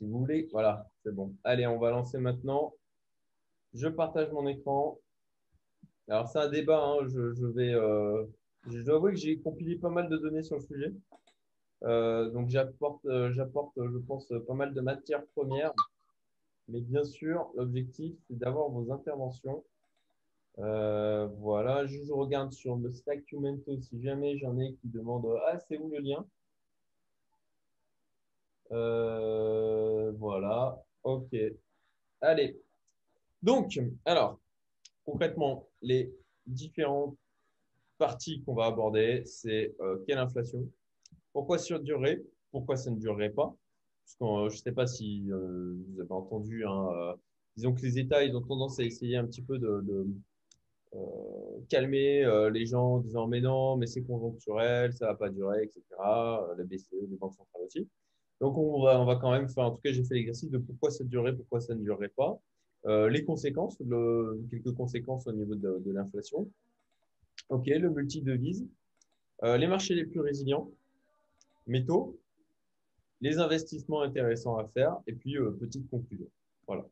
Si vous voulez, voilà, c'est bon. Allez, on va lancer maintenant. Je partage mon écran. Alors, c'est un débat. hein, Je, vais, euh, je dois avouer que j'ai compilé pas mal de données sur le sujet. Euh, donc, j'apporte, euh, j'apporte, je pense, pas mal de matières premières. Mais bien sûr, l'objectif, c'est d'avoir vos interventions. Voilà, je, regarde sur le Slack Umento si jamais j'en ai qui demandent Ah, c'est où le lien? Euh, Voilà, ok. Allez. Donc, alors, concrètement, les différentes parties qu'on va aborder, c'est euh, quelle inflation, pourquoi sur durée, pourquoi ça ne durerait pas? Parce euh, je ne sais pas si vous avez entendu, hein, disons que les États ont tendance à essayer un petit peu de, calmer les gens en disant mais non, mais c'est conjoncturel, ça va pas durer, etc. La BCE, les banques centrales aussi. Donc on va, on va quand même faire, en tout cas j'ai fait l'exercice de pourquoi ça durerait, pourquoi ça ne durerait pas. Euh, les conséquences, quelques conséquences au niveau de, l'inflation. OK, le multi-devise. Euh, les marchés les plus résilients, métaux, les investissements intéressants à faire, et puis euh, petite conclusion. Voilà.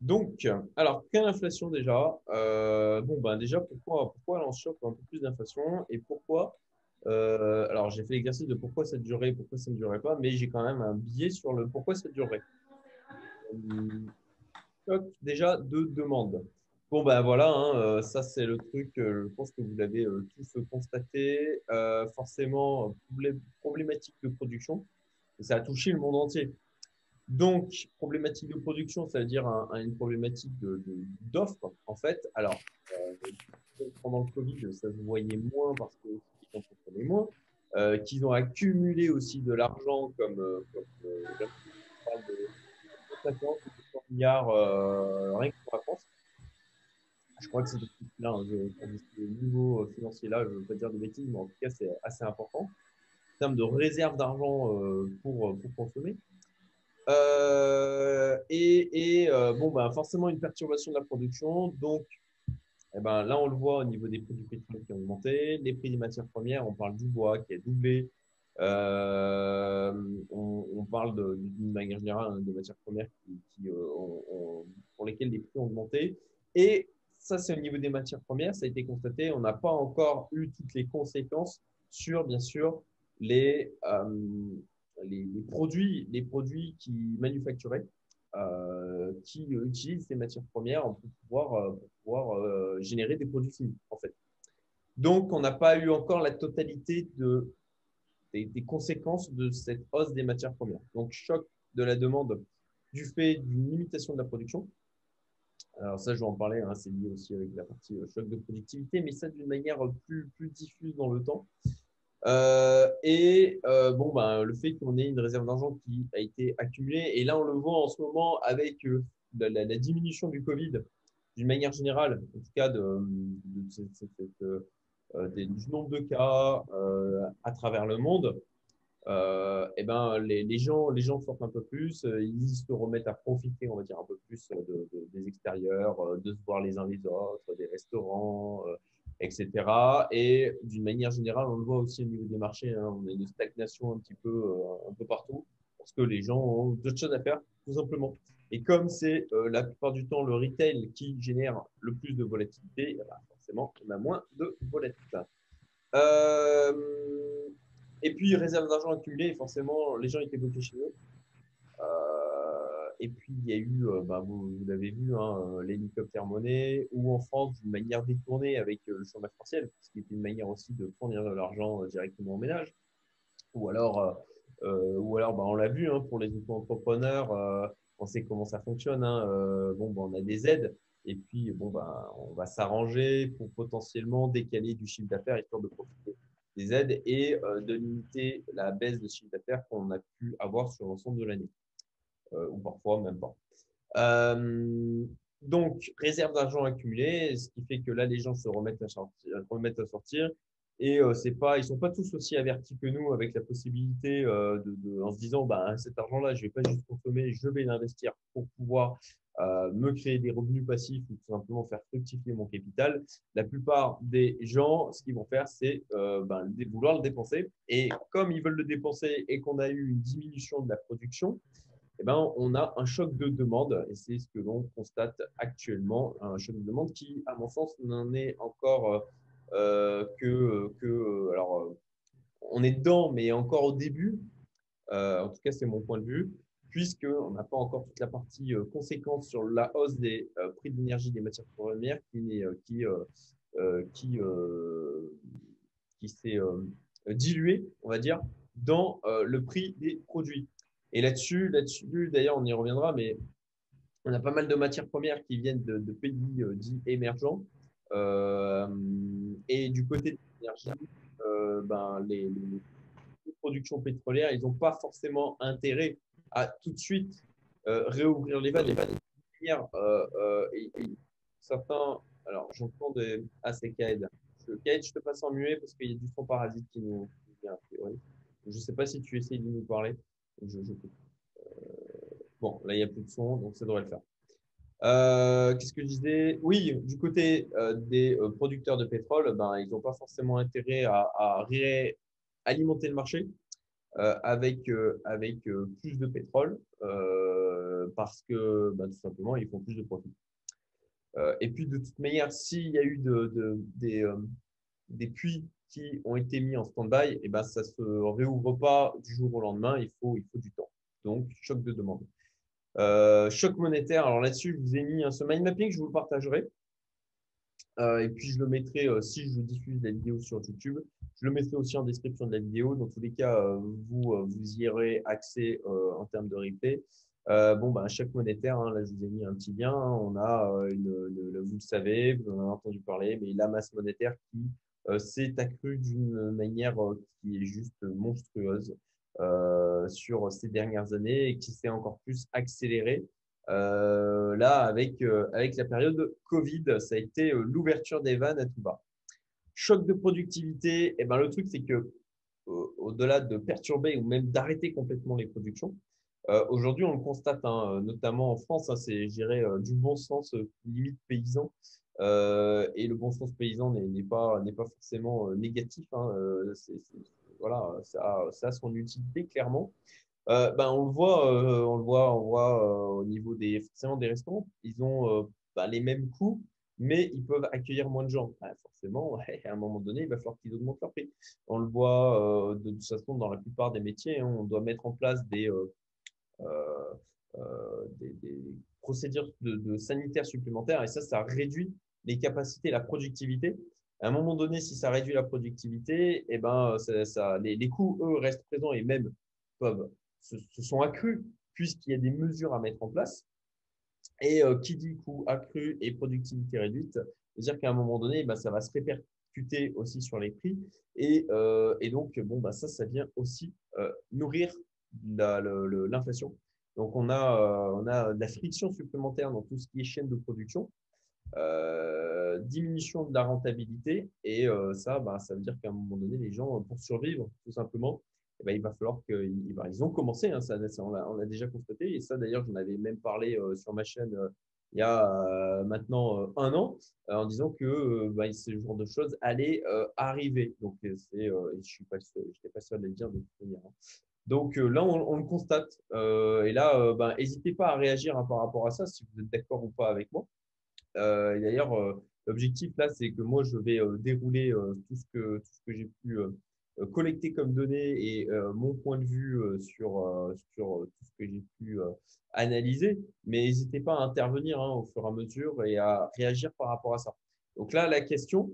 Donc, alors, quelle inflation déjà? Bon, ben déjà, pourquoi, pourquoi on chope un peu plus d'inflation et pourquoi euh, Alors, j'ai fait l'exercice de pourquoi ça durerait, pourquoi ça ne durerait pas, mais j'ai quand même un biais sur le pourquoi ça durerait. Euh, déjà de demande. Bon, ben voilà, hein, euh, ça c'est le truc, euh, je pense que vous l'avez tous constaté. Forcément, problé- problématique de production, ça a touché le monde entier. Donc, problématique de production, ça veut dire un- un- une problématique d'offre, en fait. Alors, pendant le Covid, ça se voyait moins parce que moins, euh, qu'ils ont accumulé aussi de l'argent, comme, euh, comme euh, parle de 50 ou 200 milliards euh, rien que pour la France. Je crois que c'est là, hein, je, ce niveau financier là, je ne veux pas dire de bêtises, mais en tout cas, c'est assez important en termes de réserve d'argent pour, pour consommer. Et bon, ben, forcément, une perturbation de la production. Donc, eh ben, là, on le voit au niveau des prix du pétrole qui ont augmenté, les prix des matières premières, on parle du bois qui a doublé. Euh, on, parle d'une manière générale hein, de matières premières euh, pour lesquelles les prix ont augmenté. Et ça, c'est au niveau des matières premières, ça a été constaté. On n'a pas encore eu toutes les conséquences sur, bien sûr, les, euh, produits, les produits qui manufacturaient, qui euh, utilisent ces matières premières pour pouvoir, euh, euh, générer des produits finis, en fait. Donc, on n'a pas eu encore la totalité de, des, conséquences de cette hausse des matières premières. Donc, choc de la demande du fait d'une limitation de la production. Alors ça, je vais en parler, hein, c'est lié aussi avec la partie choc de productivité, mais ça d'une manière plus diffuse dans le temps. Euh, et euh, bon, ben, le fait qu'on ait une réserve d'argent qui a été accumulée, et là on le voit en ce moment avec euh, la, diminution du Covid, d'une manière générale, en tout cas de, de du nombre de cas à travers le monde, euh, eh ben, les, gens, les gens sortent un peu plus, ils se remettent à profiter, on va dire, un peu plus de, de- des extérieurs, de se voir les uns les autres, des restaurants, etc. Et d'une manière générale, on le voit aussi au niveau des marchés, hein, on a une stagnation un petit peu, euh, un peu partout, parce que les gens ont d'autres choses à faire, tout simplement. Et comme c'est euh, la plupart du temps le retail qui génère le plus de volatilité, eh ben, forcément, on a moins de volatilité. Euh, et puis, réserve d'argent accumulée, forcément, les gens étaient bloqués chez eux. Et puis, il y a eu, euh, bah, vous, l'avez vu, hein, euh, l'hélicoptère monnaie, ou en France, d'une manière détournée avec euh, le chômage partiel, ce qui était une manière aussi de fournir de l'argent directement au ménage. Ou alors, ou alors bah, on l'a vu hein, pour les auto-entrepreneurs, on sait comment ça fonctionne. Hein, bon, bah, on a des aides, et puis on va s'arranger pour potentiellement décaler du chiffre d'affaires histoire de profiter des aides et de limiter la baisse de chiffre d'affaires qu'on a pu avoir sur l'ensemble de l'année, ou parfois même pas. Euh, donc, réserve d'argent accumulée, ce qui fait que là, les gens se remettent à sortir, remettent à sortir et euh, c'est pas, ils sont pas tous aussi avertis que nous avec la possibilité euh, de, en se disant, bah, cet argent-là, je vais pas juste consommer, je vais l'investir pour pouvoir euh, me créer des revenus passifs ou tout simplement faire fructifier mon capital. La plupart des gens, ce qu'ils vont faire, c'est euh, ben, vouloir le dépenser. Et comme ils veulent le dépenser et qu'on a eu une diminution de la production, eh ben, on a un choc de demande et c'est ce que l'on constate actuellement, un choc de demande qui, à mon sens, n'en est encore euh, que, alors, on est dedans, mais encore au début. en tout cas, c'est mon point de vue, puisqu'on n'a pas encore toute la partie conséquence sur la hausse des prix de l'énergie des matières premières qui, qui, qui, s'est dilué, on va dire, dans le prix des produits. Et là-dessus, là-dessus, d'ailleurs, on y reviendra, mais on a pas mal de matières premières qui viennent de, pays euh, dits émergents. Euh, et du côté de l'énergie, euh, ben, les, productions pétrolières, ils n'ont pas forcément intérêt à tout de suite réouvrir les vannes. Les certains, alors j'entends des. Ah, c'est Kaed. Kaed, je te passe en muet parce qu'il y a du son parasite qui nous vient. Je ne sais pas si tu essayes de nous parler. Euh, bon, là, il n'y a plus de son, donc ça devrait le faire. Euh, qu'est-ce que je disais? Oui, du côté euh, des producteurs de pétrole, ben, ils n'ont pas forcément intérêt à, alimenter le marché avec, avec plus de pétrole parce que ben, tout simplement, ils font plus de profit. et puis, de toute manière, s'il y a eu de, des, des puits qui ont été mis en stand-by, eh ben, ça ne se réouvre pas du jour au lendemain, il faut, il faut du temps. Donc, choc de demande. Euh, choc monétaire, alors là-dessus, je vous ai mis ce mind mapping, je vous le partagerai. Euh, et puis, je le mettrai, euh, si je diffuse la vidéo sur YouTube, je le mettrai aussi en description de la vidéo. Dans tous les cas, vous, vous y aurez accès en termes de replay. bon, ben, choc monétaire, hein, là, je vous ai mis un petit lien. Hein. on a, une, vous le savez, vous en avez entendu parler, mais la masse monétaire qui s'est accru d'une manière euh, qui est juste monstrueuse euh, sur ces dernières années et qui s'est encore plus accéléré là avec, avec la période Covid. Ça a été l'ouverture des vannes à tout bas. Choc de productivité, et eh ben, le truc c'est que au-delà de perturber ou même d'arrêter complètement les productions, Aujourd'hui, on le constate, hein, notamment en France, hein, c'est, du bon sens limite paysan. Euh, et le bon sens paysan n'est pas, pas forcément euh, négatif. Hein, euh, voilà, ça, ça, a son utilité clairement. ben, on le voit, on le voit, on voit au niveau des, forcément des restaurants. Ils ont ben, les mêmes coûts, mais ils peuvent accueillir moins de gens. Ben, forcément, à un moment donné, il va falloir qu'ils augmentent leur prix. On le voit de, toute façon dans la plupart des métiers. Hein, on doit mettre en place des, des, des procédures de, sanitaires supplémentaires et ça, ça réduit les capacités, la productivité. À un moment donné, si ça réduit la productivité, eh ben, les, coûts, eux, restent présents et même peuvent, se, sont accrus puisqu'il y a des mesures à mettre en place. Et euh, qui dit coût accru et productivité réduite, c'est-à-dire qu'à un moment donné, eh ben, ça va se répercuter aussi sur les prix. Et, euh, et donc, bon, bah, ça, ça vient aussi euh, nourrir l'inflation. Donc, on a, on a de la friction supplémentaire dans tout ce qui est chaîne de production. Euh, diminution de la rentabilité. Et euh, ça, bah, ça veut dire qu'à un moment donné, les gens, pour survivre, tout simplement, eh ben, il va falloir qu'ils bah, ils ont commencé, hein, ça, on l'a déjà constaté. Et ça, d'ailleurs, j'en avais même parlé euh, sur ma chaîne il y a maintenant un an, en disant que bah, ce genre de choses allait arriver. Donc, je suis pas, pas seul à le dire de toute manière. Donc là, on, le constate. et là, n'hésitez pas à réagir hein, par rapport à ça, si vous êtes d'accord ou pas avec moi. Euh, D'ailleurs, euh, l'objectif là, c'est que moi, je vais euh, dérouler euh, tout ce que, tout ce que j'ai pu collecter comme données et mon point de vue sur, sur tout ce que j'ai pu analyser. Mais n'hésitez pas à intervenir hein, au fur et à mesure et à réagir par rapport à ça. Donc là, la question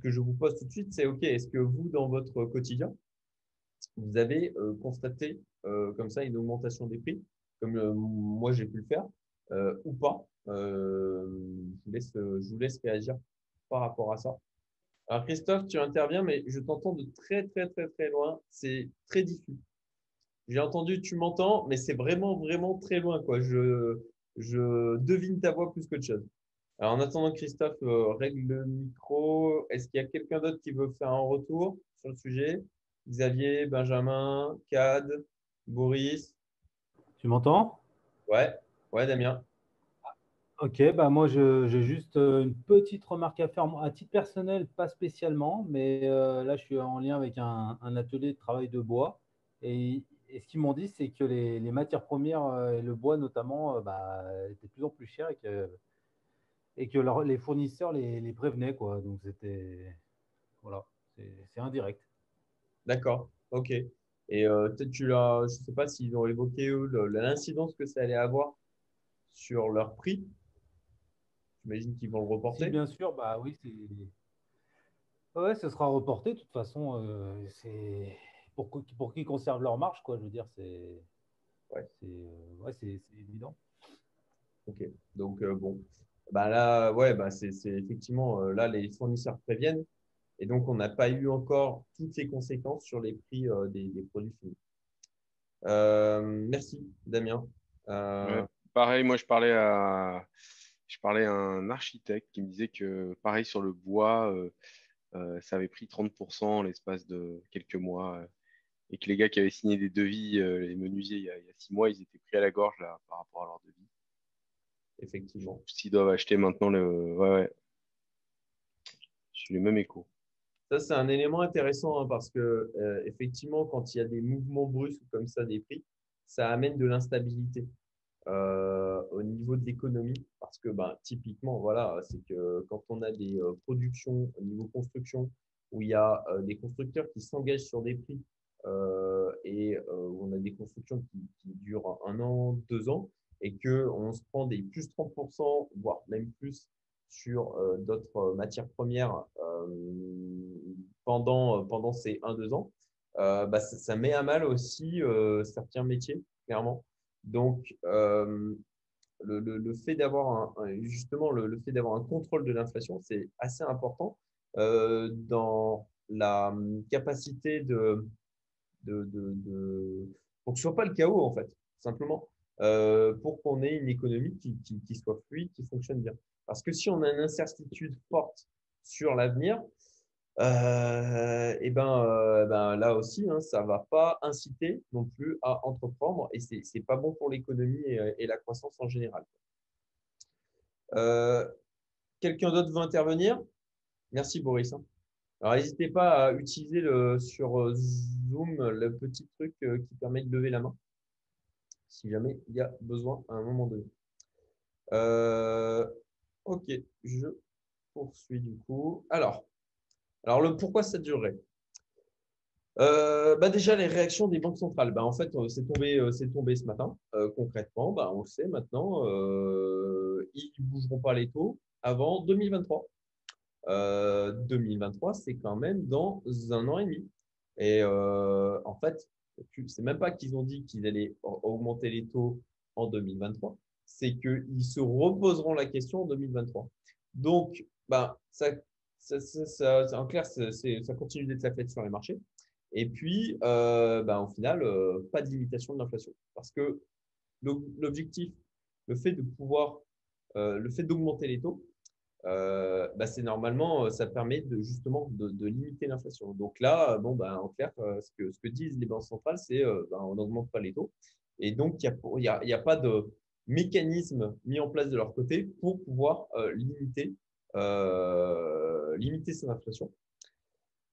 que je vous pose tout de suite, c'est OK, est-ce que vous, dans votre quotidien, vous avez constaté comme ça une augmentation des prix, comme moi j'ai pu le faire, ou pas euh, je, vous laisse, réagir par rapport à ça. Alors Christophe, tu interviens, mais je t'entends de très très très très loin. C'est très diffus. J'ai entendu, tu m'entends, mais c'est vraiment vraiment très loin. Quoi. Je, je devine ta voix plus que de chose. Alors en attendant Christophe euh, règle le micro, est-ce qu'il y a quelqu'un d'autre qui veut faire un retour sur le sujet? Xavier, Benjamin, Cad, Boris Tu m'entends? Ouais, ouais Damien. Ok, bah moi j'ai juste euh, une petite remarque à faire à titre personnel, pas spécialement, mais euh, là je suis en lien avec un, atelier de travail de bois et et ce qu'ils m'ont dit, c'est que les, matières premières, et le bois notamment, bah, étaient de plus en plus chers et que, et que les fournisseurs les, les, prévenaient. Quoi. Donc, c'était. Voilà, c'est indirect. D'accord, ok. Et peut-être tu l'as, je ne sais pas s'ils ont évoqué l'incidence que ça allait avoir sur leur prix. J'imagine qu'ils vont le reporter. bien sûr, bah oui, c'est. Ouais, ce sera reporté. De toute façon, euh, c'est pour, pour qu'ils conservent leur marge, quoi. Je veux dire, c'est. Ouais. C'est euh, ouais, évident. Ok. Donc, euh, bon. Bah là, ouais, bah c'est effectivement, là, les fournisseurs préviennent. Et donc, on n'a pas eu encore toutes les conséquences sur les prix des, des, produits finis. merci, Damien. pareil, moi, je parlais à je parlais à un architecte qui me disait que, pareil, sur le bois, euh, euh, ça avait pris 30% en l'espace de quelques mois. Euh, et que les gars qui avaient signé des devis, les menuisiers, il y, a, six mois, ils étaient pris à la gorge là, par rapport à leur devis. Effectivement. S'ils doivent acheter maintenant le. Ouais, ouais. J'ai le même écho. Ça, c'est un élément intéressant hein, parce que, effectivement, quand il y a des mouvements brusques comme ça des prix, ça amène de l'instabilité. Euh, au niveau de l'économie, parce que ben, typiquement, voilà, c'est que quand on a des euh, productions au niveau construction où il y a euh, des constructeurs qui s'engagent sur des prix et où on a des constructions qui, durent un an, deux ans, et que on se prend des plus 30%, voire même plus sur d'autres matières premières pendant, pendant ces un, deux ans, bah, ça, met à mal aussi certains métiers, clairement. Donc, euh, le, fait d'avoir un contrôle de l'inflation, c'est assez important euh, dans la hum, capacité de, pour que ce soit pas le chaos en fait, simplement, euh, pour qu'on ait une économie qui, soit fluide, qui fonctionne bien. Parce que si on a une incertitude forte sur l'avenir, euh, et ben, euh, ben, là aussi, hein, ça va pas inciter non plus à entreprendre et c'est n'est pas bon pour l'économie et, la croissance en général. Euh, quelqu'un d'autre veut intervenir? Merci Boris. Hein. Alors n'hésitez pas à utiliser sur Zoom le petit truc qui permet de lever la main si jamais il y a besoin à un moment donné. Ok, je poursuis du coup. Alors, le pourquoi ça durerait euh, bah déjà, les réactions des banques centrales. Bah, en fait, euh, c'est tombé, euh, c'est tombé ce matin. concrètement, bah, on le sait maintenant, ils ne bougeront pas les taux avant 2023. 2023, c'est quand même dans un an et demi. Et en fait, c'est même pas qu'ils ont dit qu'ils allaient augmenter les taux en 2023, c'est qu'ils se reposeront la question en 2023. Donc, bah, ça ça, en clair, ça continue d'être la fête sur les marchés. Et puis, euh, ben, au final, euh, pas de limitation de l'inflation. Parce que l'objectif, le fait de pouvoir, euh, le fait d'augmenter les taux, ben, c'est normalement, ça permet justement de, limiter l'inflation. Donc là, bon, ben, en clair, ce que, ce que disent les banques centrales, c'est ben, on n'augmente pas les taux. Et donc, il n'y a, y a, pas de mécanisme mis en place de leur côté pour pouvoir limiter euh, limiter cette inflation.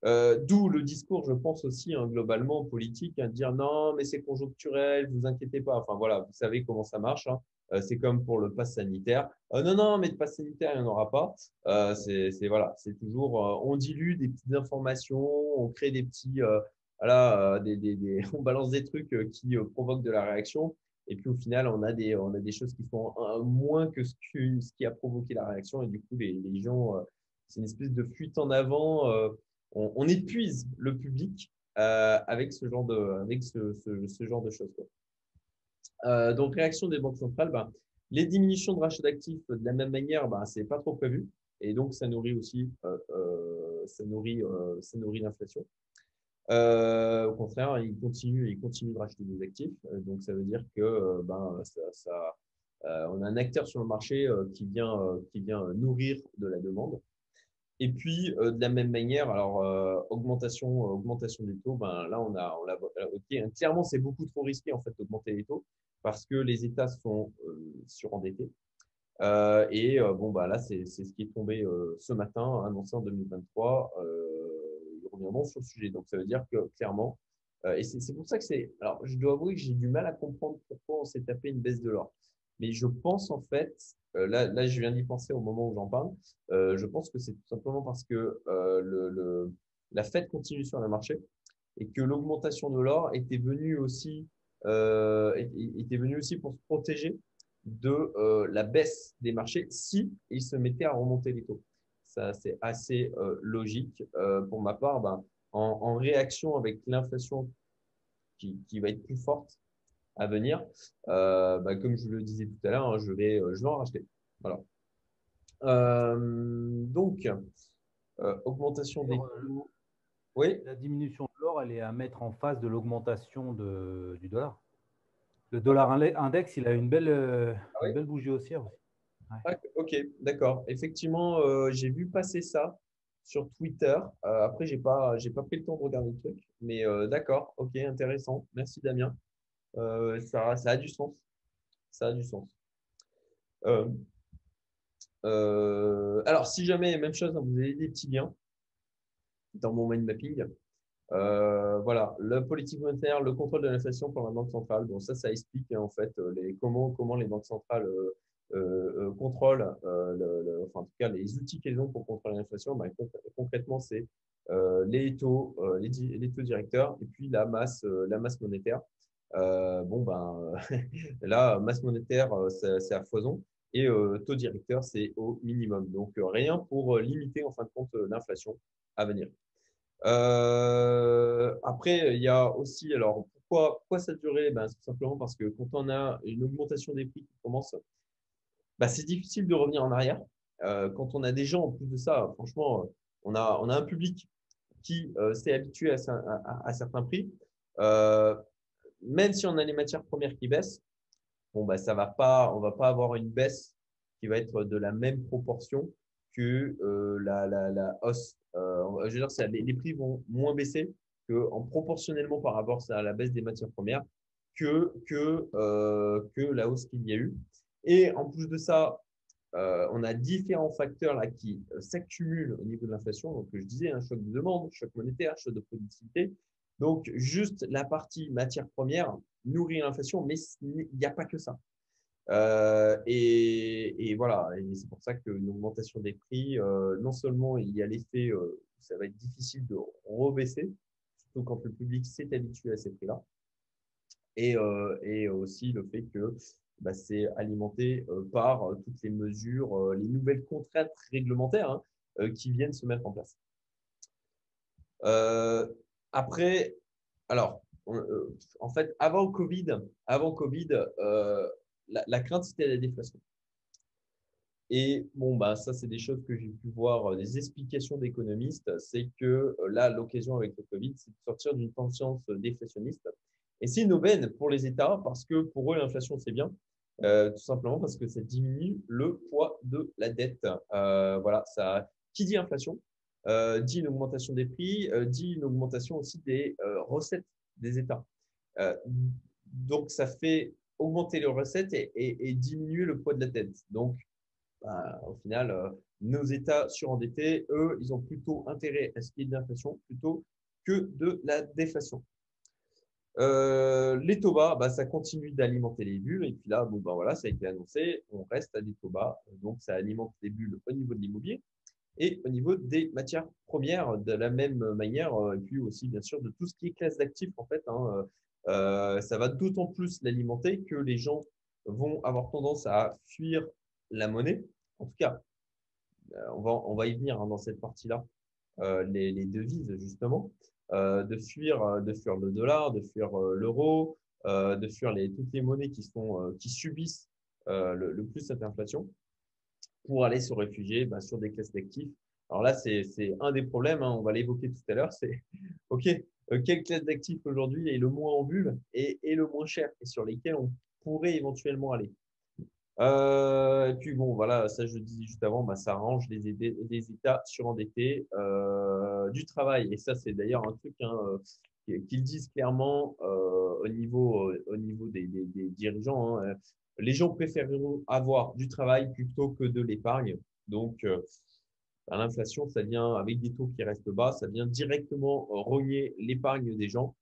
Euh, d'où le discours, je pense aussi, hein, globalement politique, à hein, dire non, mais c'est conjoncturel, vous inquiétez pas. Enfin voilà, vous savez comment ça marche. Hein. Euh, c'est comme pour le pass sanitaire. non, non, mais de pass sanitaire, il n'y en aura pas. c'est voilà, c'est toujours, on dilue des petites informations, on crée des petits, voilà, des, des, on balance des trucs qui provoquent de la réaction. Et puis au final, on a des, on a des choses qui font moins que ce, qui a provoqué la réaction. Et du coup, les, gens, euh, c'est une espèce de fuite en avant. Euh, on, épuise le public euh, avec ce genre de, avec ce, genre de choses. donc, réaction des banques centrales, ben, les diminutions de rachat d'actifs, de la même manière, ben, ce n'est pas trop prévu. Et donc, ça nourrit aussi ça nourrit, ça nourrit l'inflation. Euh, au contraire, il continue, il continue de racheter des actifs. Euh, donc, ça veut dire que euh, ben, ça, on a un acteur sur le marché qui vient, qui vient nourrir de la demande. Et puis, de la même manière, alors augmentation, augmentation des taux, ben, là, on a, on a clairement, c'est beaucoup trop risqué en fait d'augmenter les taux parce que les États sont surendettés. et bon, bah, là, c'est ce qui est tombé ce matin, annoncé en 2023 sur le sujet. Donc, ça veut dire que clairement, Euh, et c'est pour ça que c'est. Alors, je dois avouer que j'ai du mal à comprendre pourquoi on s'est tapé une baisse de l'or. Mais je pense en fait, euh, là, là, je viens d'y penser au moment où j'en parle, euh, je pense que c'est tout simplement parce que le, la fête continue sur le marché et que l'augmentation de l'or était venue aussi, était venue aussi pour se protéger de la baisse des marchés si ils se mettaient à remonter les taux. Ça, c'est assez logique. pour ma part, ben, en, réaction avec l'inflation qui, va être plus forte à venir, euh, bah, comme je vous le disais tout à l'heure, hein, je, vais, euh, je vais en racheter. Voilà. Euh, donc, augmentation des coûts. Oui. La diminution de l'or, elle est à mettre en face de l'augmentation du dollar. Le dollar index, il a une belle, ah belle bougie haussière aussi. Ah, ok, d'accord. Effectivement, j'ai vu passer ça sur Twitter. Euh, après, j'ai pas, j'ai pas pris le temps de regarder le truc, mais euh, d'accord, ok, intéressant. Merci Damien. Euh, ça, a du sens. Ça a du sens. alors, si jamais, même chose, hein, vous avez des petits liens dans mon mind mapping. voilà, la politique monétaire, le contrôle de l'inflation par la banque centrale. Bon, ça, ça explique hein, en fait les, comment, comment les banques centrales euh, euh, contrôle, euh, enfin en tout cas les outils qu'elles ont pour contrôler l'inflation, ben, concrètement c'est les taux, les, taux directeurs et puis la masse, la masse monétaire. bon ben là masse monétaire c'est à foison et taux directeur c'est au minimum. Donc rien pour limiter en fin de compte l'inflation à venir. après, il y a aussi, alors pourquoi, pourquoi ça durait ben, Tout simplement parce que quand on a une augmentation des prix qui commence bah, c'est difficile de revenir en arrière. Euh, quand on a des gens, en plus de ça, franchement, on a, on a un public qui euh, s'est habitué à, à, certains prix. Euh, même si on a les matières premières qui baissent, bon, bah, ça va pas, on ne va pas avoir une baisse qui va être de la même proportion que la, la, hausse. je veux dire, les, les, prix vont moins baisser proportionnellement par rapport à la baisse des matières premières que, que, que la hausse qu'il y a eu. Et en plus de ça, euh, on a différents facteurs là qui euh, s'accumulent au niveau de l'inflation. Donc, je disais, un choc de demande, choc monétaire, choc de productivité. Donc, juste la partie matière première nourrit l'inflation, mais il n'y a pas que ça. Euh, et, voilà, et c'est pour ça qu'une augmentation des prix, non seulement il y a l'effet, ça va être difficile de rebaisser, surtout quand le public s'est habitué à ces prix-là, et, aussi le fait que bah, c'est alimenté euh, par euh, toutes les mesures, euh, les nouvelles contraintes réglementaires hein, qui viennent se mettre en place. après, alors, en fait, avant Covid, COVID, la, crainte c'était la déflation. Et bon, bah, ça, c'est des choses que j'ai pu voir, des explications d'économistes. C'est que là, l'occasion avec le Covid, c'est de sortir d'une tension déflationniste. Et c'est une aubaine pour les États parce que pour eux, l'inflation, c'est bien. Euh, tout simplement parce que ça diminue le poids de la dette. Euh, voilà, ça, qui dit inflation euh, dit une augmentation des prix, dit une augmentation aussi des recettes des États. donc, ça fait augmenter les recettes et, diminuer le poids de la dette. Donc, bah, au final, nos États surendettés, eux, ils ont plutôt intérêt à ce qu'il y ait de l'inflation plutôt que de la déflation. Euh, les taux bas, bah, ça continue d'alimenter les bulles. Et puis là, bon, bah, voilà, ça a été annoncé, on reste à des taux bas. Donc, ça alimente les bulles au niveau de l'immobilier et au niveau des matières premières de la même manière. Euh, et puis aussi, bien sûr, de tout ce qui est classe d'actifs, en fait. Hein, euh, ça va d'autant plus l'alimenter que les gens vont avoir tendance à fuir la monnaie. En tout cas, on va, on va y venir hein, dans cette partie-là, les, les, devises, justement. Euh, de, fuir, euh, de fuir le dollar, de fuir euh, l'euro, de fuir les, toutes les monnaies qui, sont, qui subissent le, plus cette inflation pour aller se réfugier bah, sur des classes d'actifs. Alors là, c'est un des problèmes, hein, on va l'évoquer tout à l'heure, c'est OK, quelle classe d'actifs aujourd'hui est le moins en bulle et, et, le moins cher et sur lesquels on pourrait éventuellement aller? Euh, et puis bon, voilà, ça je disais juste avant, bah, ça arrange les, États surendettés euh, du travail. Et ça, c'est d'ailleurs un truc hein, euh, qu'ils disent clairement au niveau, au niveau des dirigeants. Hein. Les gens préféreront avoir du travail plutôt que de l'épargne. Donc, bah, l'inflation, ça vient avec des taux qui restent bas, ça vient directement rogner l'épargne des gens.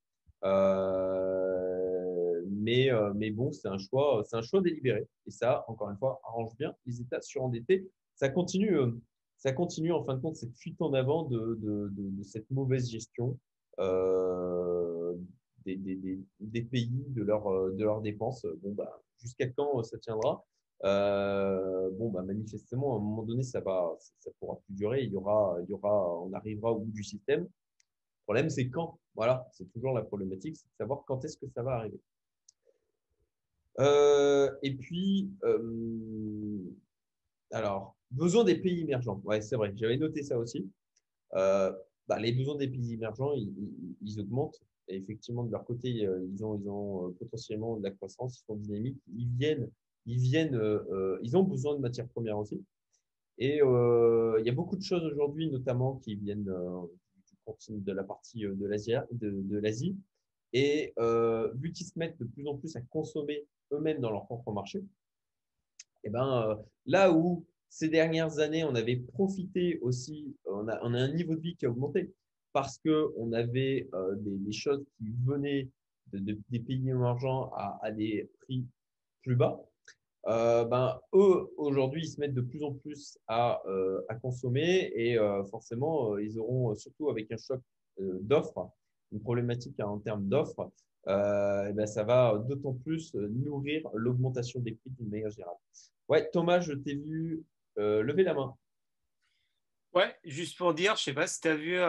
Mais, mais bon, c'est un choix, c'est un choix délibéré. Et ça, encore une fois, arrange bien les États surendettés. Ça continue, ça continue en fin de compte cette fuite en avant de, cette mauvaise gestion des, pays, de, leur, de leurs dépenses. Bon, bah, jusqu'à quand ça tiendra? Euh, bon, bah, manifestement, à un moment donné, ça va, ça, pourra plus durer. Il y aura, il y aura, on arrivera au bout du système. Le problème, c'est quand? Voilà, c'est toujours la problématique, c'est de savoir quand est-ce que ça va arriver. Euh, et puis, euh, alors, besoin des pays émergents. Ouais, c'est vrai, j'avais noté ça aussi. Bah, les besoins des pays émergents, ils, augmentent. Et effectivement, de leur côté, ils ont, ils ont potentiellement de la croissance, ils sont dynamiques, ils viennent ils viennent, euh, euh, ils ont besoin de matières premières aussi. Et euh, il y a beaucoup de choses aujourd'hui, notamment qui viennent de la partie de l'Asie. Et vu qu'ils se mettent de plus en plus à consommer eux-mêmes dans leur propre marché, et eh ben, là où ces dernières années, on avait profité aussi, on a, un niveau de vie qui a augmenté parce qu'on avait des, choses qui venaient de, des pays émergents à, à, des prix plus bas. Euh, ben, eux, aujourd'hui, ils se mettent de plus en plus à, euh, à consommer et euh, forcément, ils auront, surtout avec un choc d'offres, une problématique en termes d'offres, ben, ça va d'autant plus nourrir l'augmentation des prix d'une manière générale. Ouais, Thomas, je t'ai vu lever la main. Ouais, juste pour dire, je sais pas si tu as vu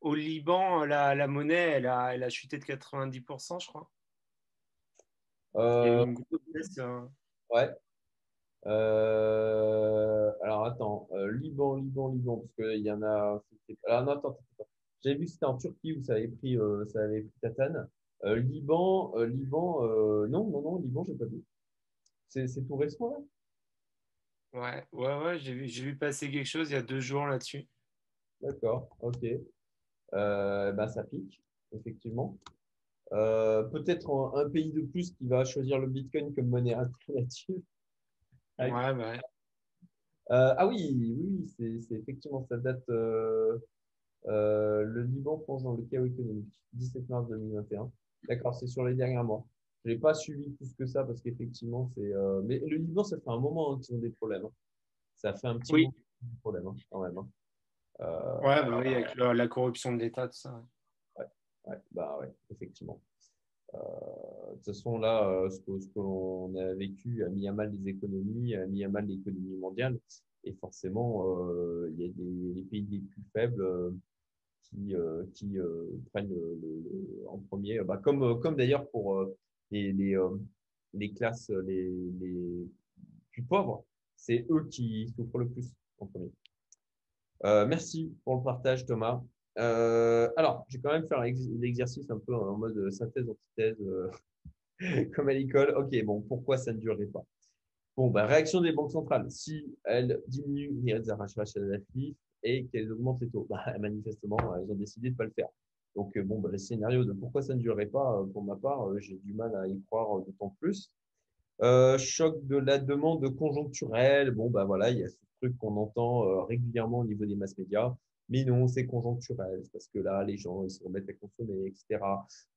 au Liban, la, la monnaie, elle a, elle a, chuté de 90%, je crois. grosse baisse, hein. Ouais. Euh, alors attends, euh, Liban, Liban, Liban, parce qu'il y en a. Alors non, attends, attends. J'avais vu que c'était en Turquie où ça avait pris, euh, ça avait pris Tatane. Liban, Liban, non, non, non, Liban, j'ai pas vu. C'est tout récent là? Ouais, ouais, ouais, j'ai vu, vu passer quelque chose il y a deux jours là-dessus. D'accord, ok. bah, ça pique, effectivement. Euh, peut-être un, pays de plus qui va choisir le Bitcoin comme monnaie alternative. Ouais, ouais. Euh, ah oui, oui, c'est effectivement, ça date. Euh, le Liban plonge dans le chaos économique, 17 mars 2021. D'accord, c'est sur les derniers mois. Je n'ai pas suivi plus que ça parce qu'effectivement, c'est. mais le Liban, ça fait un moment hein, qu'ils ont des problèmes. Hein. Ça fait un petit oui. moment des problèmes hein, quand même. ouais, bah oui, avec la, corruption de l'État, tout ça. Ouais, bah ouais, effectivement. Euh, de toute façon, là, euh, ce que, ce l'on a vécu a mis à mal les économies, a mis à mal l'économie mondiale. Et forcément, euh, il y a des les pays les plus faibles qui, qui prennent le, en premier, bah, comme, comme d'ailleurs pour les, les, classes les, les plus pauvres, c'est eux qui souffrent le plus en premier. merci pour le partage, Thomas. Euh, alors, je vais quand même faire l'exercice un peu en mode synthèse-antithèse, euh, comme à l'école. Ok, bon, pourquoi ça ne durerait pas? Bon, bah, réaction des banques centrales. Si elles diminuent les achats actifs et qu'elles augmentent les taux, bah, manifestement, elles ont décidé de ne pas le faire. Donc, euh, bon, bah, le scénario de pourquoi ça ne durerait pas, pour ma part, j'ai du mal à y croire d'autant plus. choc de la demande conjoncturelle. Bon, bah voilà, il y a ce truc qu'on entend régulièrement au niveau des masses médias. Mais non, c'est conjoncturel, parce que là, les gens, ils se remettent à consommer, etc.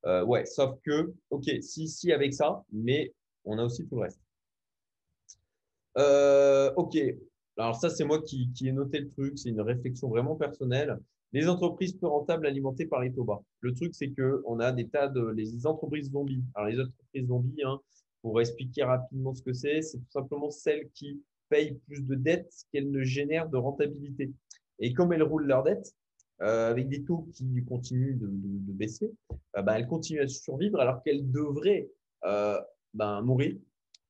Euh, ouais, sauf que, OK, si, si, avec ça, mais on a aussi tout le reste. Euh, OK, alors ça, c'est moi qui, ai noté le truc, c'est une réflexion vraiment personnelle. Les entreprises peu rentables alimentées par les taux bas. Le truc, c'est qu'on a des tas de les entreprises zombies. Alors, les entreprises zombies, hein, pour expliquer rapidement ce que c'est, c'est tout simplement celles qui payent plus de dettes qu'elles ne génèrent de rentabilité. Et comme elles roulent leurs dettes, euh, avec des taux qui continuent de, baisser, euh, bah, elles continuent à survivre alors qu'elles devraient euh, ben, mourir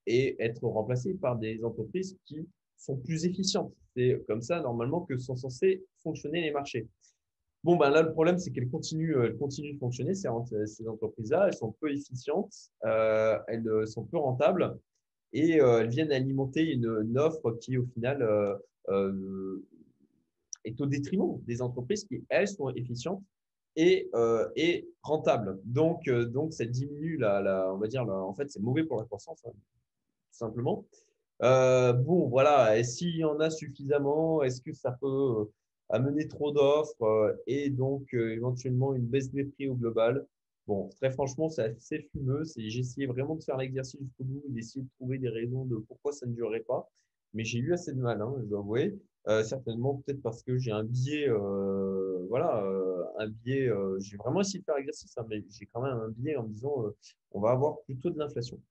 et être remplacées par des entreprises qui sont plus efficientes. C'est comme ça, normalement, que sont censés fonctionner les marchés. Bon, ben là, le problème, c'est qu'elles continuent, elles continuent de fonctionner, ces, entreprises-là. Elles sont peu efficientes, elles sont peu rentables et elles viennent alimenter une, offre qui, au final, est au détriment des entreprises qui, elles, sont efficientes et, euh, rentables. Donc, euh, donc, ça diminue la, on va dire, en fait, c'est mauvais pour la croissance, hein, tout simplement. Euh, bon, voilà, et s'il y en a suffisamment, est-ce que ça peut amener trop d'offres et donc éventuellement une baisse des prix au global? Bon, très franchement, c'est assez fumeux. J'ai essayé vraiment de faire l'exercice jusqu'au bout, d'essayer de trouver des raisons de pourquoi ça ne durerait pas. Mais j'ai eu assez de mal, hein, je dois avouer. Euh, certainement, peut-être parce que j'ai un biais, euh, voilà, euh, un biais. j'ai vraiment essayé de faire l'exercice, hein, mais j'ai quand même un biais en me disant on va avoir plutôt de l'inflation.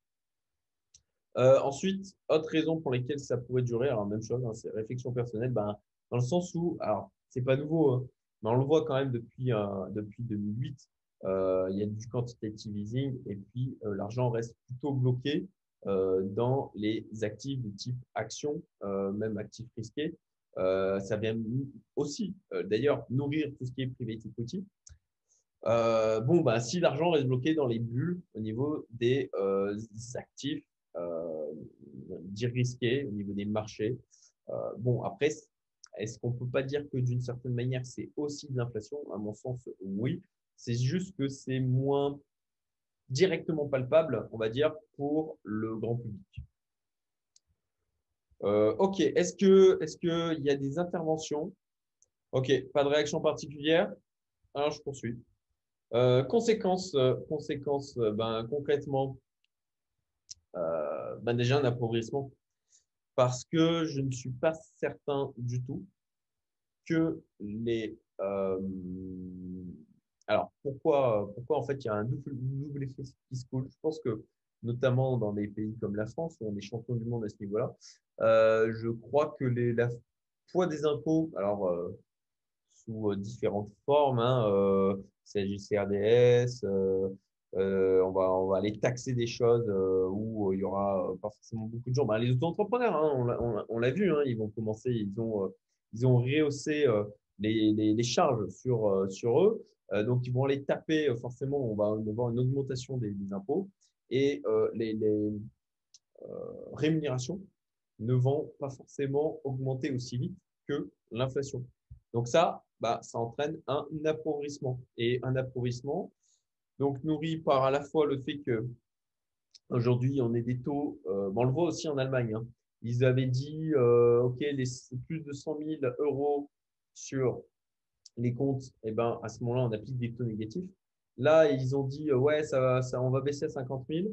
Ensuite, autre raison pour laquelle ça pourrait durer, alors même chose, hein, c'est réflexion personnelle, ben, dans le sens où, alors, c'est pas nouveau, hein, mais on le voit quand même depuis, depuis 2008, il y a du quantitative easing et puis l'argent reste plutôt bloqué dans les actifs de type action, même actifs risqués. Euh, ça vient aussi, euh, d'ailleurs, nourrir tout ce qui est private equity. Euh, bon, bah, si l'argent reste bloqué dans les bulles au niveau des actifs dits risqués, au niveau des marchés, bon, après, est-ce qu'on ne peut pas dire que d'une certaine manière, c'est aussi de l'inflation? À mon sens, oui. C'est juste que c'est moins directement palpable, on va dire, pour le grand public. Euh, ok, est-ce qu'il est qu'il y a des interventions? Ok, pas de réaction particulière Alors, je poursuis. Euh, conséquences, euh, conséquences ben, concrètement, ben, déjà un appauvrissement. Parce que je ne suis pas certain du tout que les. alors, pourquoi, pourquoi en fait il y a un double, double effet fiscal? Je pense que notamment dans des pays comme la France, où on est champion du monde à ce niveau-là, euh, je crois que les, la poids des impôts, alors euh, sous euh, différentes formes, hein, CRDS, on, va, on va aller taxer des choses où il y aura pas forcément beaucoup de gens. Ben, les auto-entrepreneurs, hein, on l'a vu, hein, ils vont commencer, ils ont, ils ont rehaussé les, les, charges sur, sur eux. donc, ils vont aller taper, forcément, on va avoir une augmentation des, des impôts et les, les rémunérations ne vont pas forcément augmenter aussi vite que l'inflation. Donc ça, bah, ça entraîne un appauvrissement. Et un appauvrissement, donc nourri par à la fois le fait que aujourd'hui on est des taux, euh, on le voit aussi en Allemagne, hein. ils avaient dit, euh, OK, les, plus de 100 000 euros sur les comptes, eh ben, à ce moment-là, on applique des taux négatifs. Là, ils ont dit, ouais, ça, ça, on va baisser à 50 000.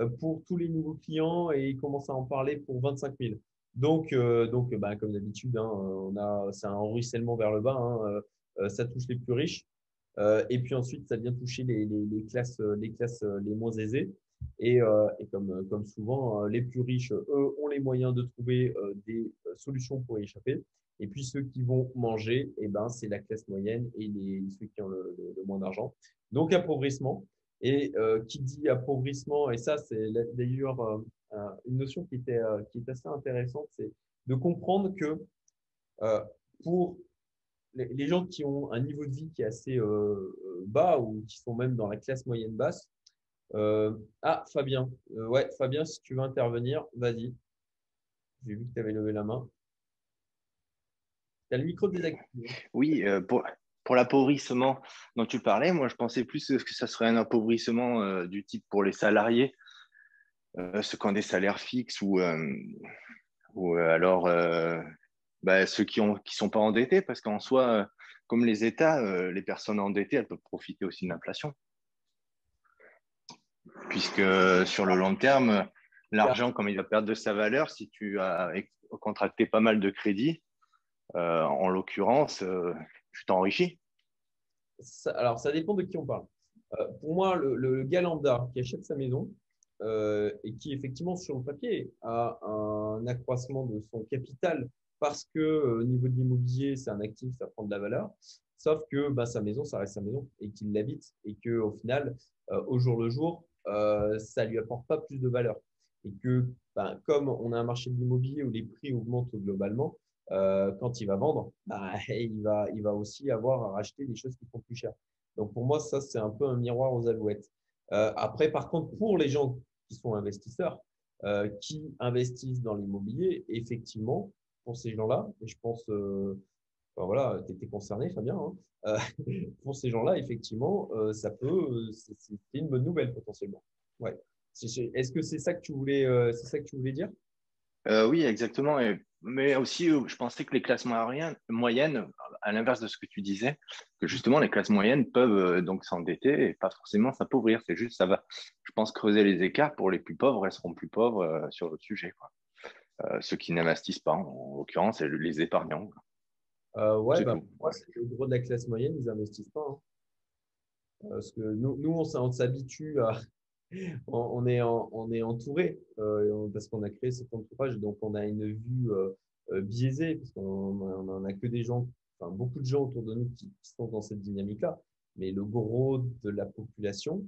Euh, pour tous les nouveaux clients et ils commencent à en parler pour 25 000. Donc, euh, donc bah, comme d'habitude, hein, c'est un ruissellement vers le bas. Hein, euh, ça touche les plus riches. Et puis ensuite, ça vient toucher les, les, les classes, les classes les moins aisées. Et, comme, souvent, les plus riches, eux, ont les moyens de trouver des solutions pour y échapper. Et puis ceux qui vont manger, eh ben, c'est la classe moyenne et les, ceux qui ont le, moins d'argent. Donc appauvrissement. Et euh, qui dit appauvrissement, et ça, c'est d'ailleurs euh, une notion qui, était, euh, qui est assez intéressante, c'est de comprendre que pour les, gens qui ont un niveau de vie qui est assez bas ou qui sont même dans la classe moyenne basse, ah, Fabien, ouais, Fabien, si tu veux intervenir, vas-y. J'ai vu que tu avais levé la main. Tu as le micro désactivé. Oui, pour, l'appauvrissement dont tu parlais, moi je pensais plus que ça serait un appauvrissement euh, du type pour les salariés, euh, ceux qui ont des salaires fixes euh, ou alors bah, ceux qui ne qui sont pas endettés, parce qu'en soi, comme les États, les personnes endettées, elles peuvent profiter aussi de l'inflation. Puisque sur le long terme, l'argent, comme il va perdre de sa valeur, si tu as contracté pas mal de crédits, en l'occurrence, tu t'enrichis Alors, ça dépend de qui on parle. Euh, pour moi, le, le, gars lambda qui achète sa maison euh, et qui, effectivement, sur le papier, a un accroissement de son capital parce que euh, au niveau de l'immobilier, c'est un actif, ça prend de la valeur. Sauf que bah, sa maison, ça reste sa maison et qu'il l'habite et qu'au final, au jour le jour, ça ne lui apporte pas plus de valeur. Et que, bah, comme on a un marché de l'immobilier où les prix augmentent globalement, euh, quand il va vendre, bah, il, va, il va aussi avoir à racheter des choses qui font plus cher. Donc pour moi, ça, c'est un peu un miroir aux alouettes. Euh, après, par contre, pour les gens qui sont investisseurs, euh, qui investissent dans l'immobilier, effectivement, pour ces gens-là, et je pense, voilà, tu étais concerné, Fabien, hein, pour ces gens-là, effectivement, ça peut, c'est une bonne nouvelle potentiellement. Ouais. Est-ce que c'est ça que tu voulais, c'est ça que tu voulais dire? Oui, exactement. mais aussi, je pensais que les classes moyennes, à l'inverse de ce que tu disais, que justement les classes moyennes peuvent donc s'endetter et pas forcément s'appauvrir. C'est juste, ça va, je pense, creuser les écarts pour les plus pauvres resteront plus pauvres sur le sujet. Ceux qui n'investissent pas, en l'occurrence, c'est les épargnants. Euh, ouais, bah, moi, le gros de la classe moyenne, ils n'investissent pas. Hein. Parce que nous, nous on s'habitue à. on, est on est entouré euh, parce qu'on a créé cet entourage, donc on a une vue euh, biaisée, parce qu'on n'en a que des gens, enfin beaucoup de gens autour de nous qui, sont dans cette dynamique-là. Mais le gros de la population,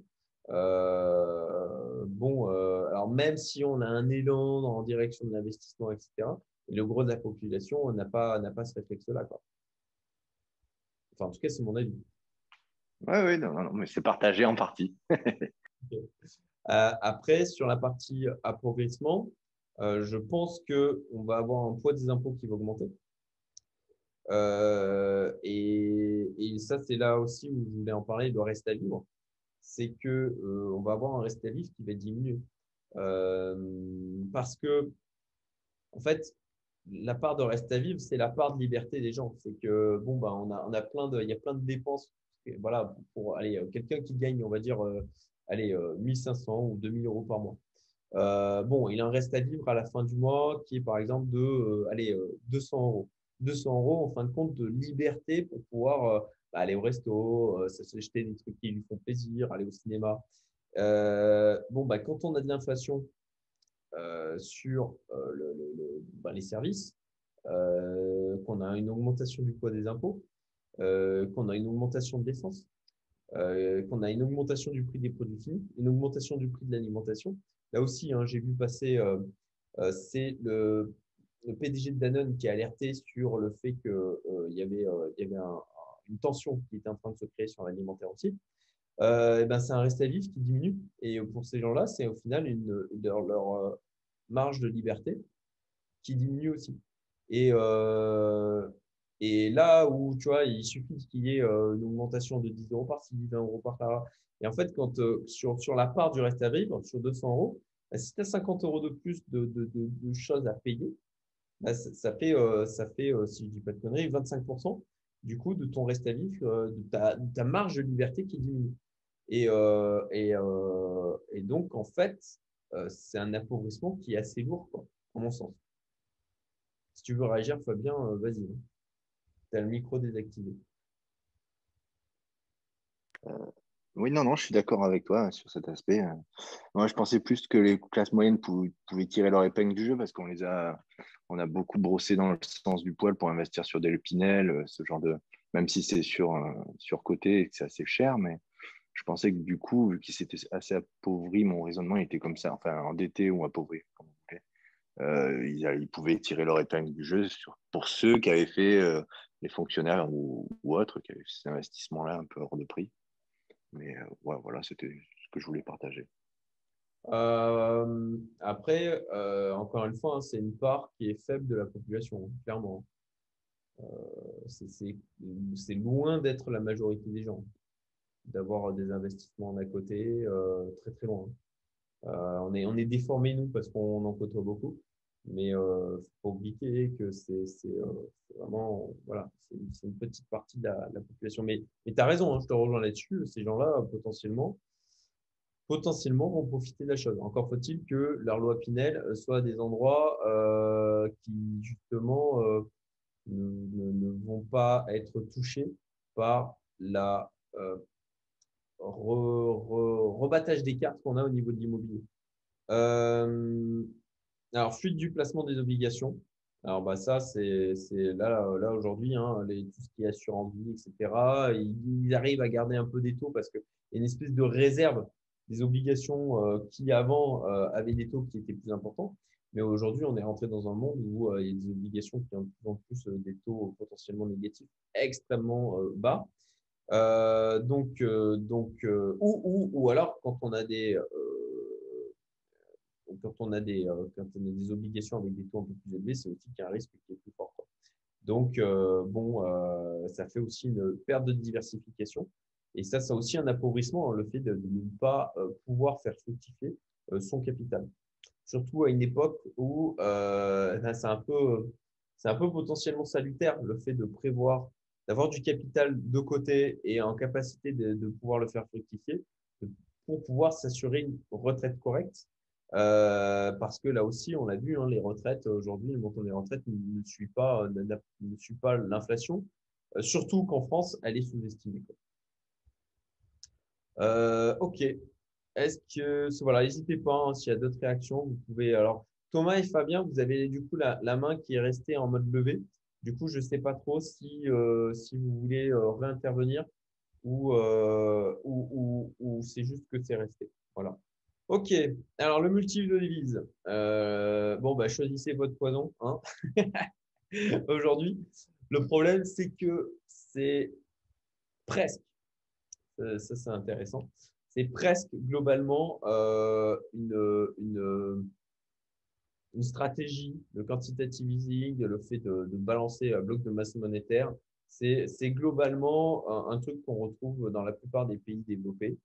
bon, alors même si on a un élan en direction de l'investissement, etc., le gros de la population n'a pas, n'a pas ce réflexe-là. Enfin, en tout cas, c'est mon avis. Oui, oui, non, non, mais c'est partagé en partie. Euh, après, sur la partie appauvrissement, euh, je pense qu'on va avoir un poids des impôts qui va augmenter. Euh, et, et, ça, c'est là aussi où je voulais en parler, le reste à vivre. C'est que on va avoir un reste à vivre qui va diminuer. parce que, en fait, la part de reste à vivre, c'est la part de liberté des gens. C'est que bon, bah, on a, on a plein de, il y a plein de dépenses. Voilà, pour aller euh, quelqu'un qui gagne, on va dire, euh, allez, 1500 euh, ou 2000 euros par mois. bon, il a un reste à vivre à la fin du mois qui est par exemple de, allez, 200 euros. 200 euros en fin de compte de liberté pour pouvoir bah, aller au resto, s'acheter des trucs qui lui font plaisir, aller au cinéma. bon, bah, quand on a de l'inflation euh, sur euh, ben, les services, euh, qu'on a une augmentation du poids des impôts, qu'on a une augmentation de l'essence, qu'on a une augmentation du prix des produits finis, une augmentation du prix de l'alimentation. Là aussi, hein, j'ai vu passer, c'est le, PDG de Danone qui a alerté sur le fait qu'il y avait, y avait une tension qui était en train de se créer sur l'alimentaire aussi. ben, c'est un reste à vivre qui diminue. Et pour ces gens-là, c'est au final une, leur, marge de liberté qui diminue aussi. Et, euh, et là où, tu vois, il suffit qu'il y ait euh, une augmentation de 10 euros par-ci, 20 euros par-là. Et en fait, quand euh, sur, sur la part du reste à vivre, sur 200 euros, bah, si tu as 50 euros de plus de, de, choses à payer, bah, ça, fait, ça fait si je dis pas de conneries, 25% du coup de ton reste à vivre, de ta, ta marge de liberté qui diminue. Et, et, et donc, en fait, euh, c'est un appauvrissement qui est assez lourd, quoi, à mon sens. Si tu veux réagir, Fabien, euh, vas-y. Hein. Tu as le micro désactivé. Euh, oui, non, non, je suis d'accord avec toi sur cet aspect. Moi, je pensais plus que les classes moyennes pouvaient, tirer leur épingle du jeu parce qu'on les a, on a beaucoup brossé dans le sens du poil pour investir sur des lupinels, ce genre de, même si c'est sur, sur côté et que c'est assez cher, mais je pensais que du coup, vu qu'il s'était assez appauvri, mon raisonnement était comme ça, enfin endetté ou appauvri, comme euh, ils, pouvaient tirer leur épingle du jeu pour ceux qui avaient fait euh, les fonctionnaires ou, autres, qui avaient fait ces investissements-là un peu hors de prix. Mais euh, voilà, c'était ce que je voulais partager. après, encore une fois, hein, c'est une part qui est faible de la population, hein, clairement. c'est loin d'être la majorité des gens d'avoir des investissements à côté, euh, très très loin. Euh, on, est, on est nous, parce qu'on en côtoie beaucoup. Mais euh, faut oublier que c'est vraiment, voilà, c'est une petite partie de la, population. Mais, mais tu as raison, hein, je te rejoins là-dessus. Ces gens-là, potentiellement, potentiellement vont profiter de la chose. Encore faut-il que leur loi Pinel soit des endroits qui, justement, ne, ne, vont pas être touchés par la rebattage des cartes qu'on a au niveau de l'immobilier. Euh, alors, fuite du placement des obligations. Alors, bah, ça, c'est là, aujourd'hui, hein, tout ce qui est assurance vie, etc. Ils, arrivent à garder un peu des taux parce qu'il y a une espèce de réserve des obligations euh, qui, avant, euh, avaient des taux qui étaient plus importants. Mais aujourd'hui, on est rentré dans un monde où il y a des obligations qui ont de plus en plus des taux potentiellement négatifs extrêmement bas. Euh, donc, euh, donc euh, ou, ou, alors quand on a des quand on a des quand on a des obligations avec des taux un peu plus élevés, c'est aussi qu'il y a un risque qui est plus fort. Donc bon, ça fait aussi une perte de diversification. Et ça, c'est aussi un appauvrissement, hein, le fait de, ne pas pouvoir faire fructifier son capital. surtout à une époque où c'est un peu c'est un peu potentiellement salutaire le fait de prévoir, d'avoir du capital de côté et en capacité de, pouvoir le faire fructifier pour pouvoir s'assurer une retraite correcte. Euh, parce que là aussi, on l'a vu, hein, les retraites aujourd'hui, le montant des retraites ne, suit pas, ne, suit pas l'inflation, euh, surtout qu'en France, elle est sous-estimée. Euh, ok. Est-ce que voilà, n'hésitez pas hein, s'il y a d'autres réactions, vous pouvez alors Thomas et Fabien, vous avez du coup la, main qui est restée en mode levé. Du coup, je ne sais pas trop si, euh, si vous voulez euh, réintervenir euh, ou, ou, c'est juste que c'est resté. Voilà. Ok. Alors, le multiple de devise. bon, bah, choisissez votre poison hein. aujourd'hui. Le problème, c'est que c'est presque, ça c'est intéressant, c'est presque globalement une, une une stratégie, de quantitative easing, le fait de, balancer un bloc de masse monétaire, c'est globalement un, truc qu'on retrouve dans la plupart des pays développés.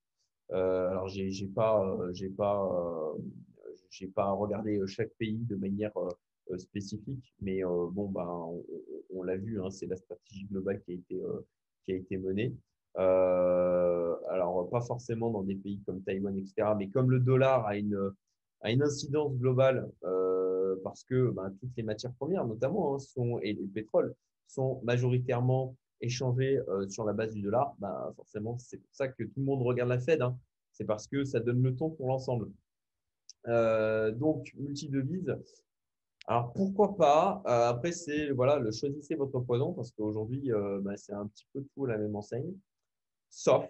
Euh, alors, j'ai pas, j'ai pas, euh, j'ai pas regardé chaque pays de manière euh, spécifique, mais bon, ben, on, l'a vu, hein, c'est la stratégie globale qui a été, qui a été menée. alors, pas forcément dans des pays comme Taïwan, etc., mais comme le dollar a une, a une incidence globale euh, parce que ben, toutes les matières premières, notamment, hein, sont, et le pétrole, sont majoritairement échangées euh, sur la base du dollar. Ben, forcément, c'est pour ça que tout le monde regarde la Fed. Hein. C'est parce que ça donne le ton pour l'ensemble. Euh, donc, multi-devise. Alors, pourquoi pas? Après, c'est voilà, le choisissez votre poison parce qu'aujourd'hui, ben, c'est un petit peu tout la même enseigne. Sauf,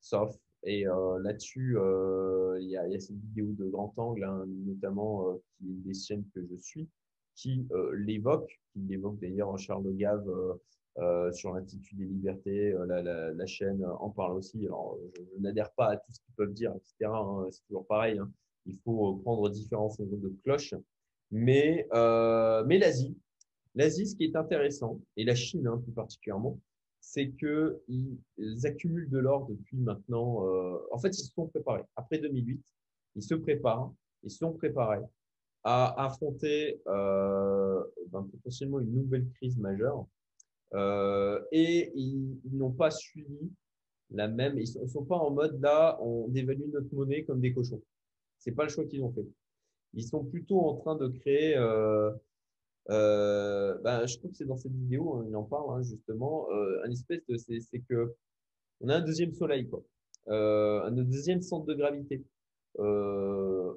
sauf et euh, là-dessus, euh, il y, a cette vidéo de grand angle, hein, notamment euh, qui est des chaînes que je suis, qui l'évoque, qui l'évoque d'ailleurs Charles Le Gave sur l'Institut des libertés. La, chaîne en parle aussi. Alors, je, n'adhère pas à tout ce qu'ils peuvent dire, etc. Hein, c'est toujours pareil. Hein. Il faut prendre différents sons de cloche. Mais, mais l'Asie, l'Asie, ce qui est intéressant, et la Chine plus particulièrement, c'est qu'ils accumulent de l'or depuis maintenant. Euh, en fait, ils se sont préparés. Après 2008, ils se préparent, ils se sont préparés à affronter euh, ben, potentiellement une nouvelle crise majeure. Euh, et ils, n'ont pas suivi la même. Ils ne sont, pas en mode là, on dévalue notre monnaie comme des cochons. C'est pas le choix qu'ils ont fait. Ils sont plutôt en train de créer euh, ben, je trouve que c'est dans cette vidéo, hein, il en parle hein, justement, euh, un espèce de, c'est que on a un deuxième soleil, quoi, euh, un deuxième centre de gravité. Euh,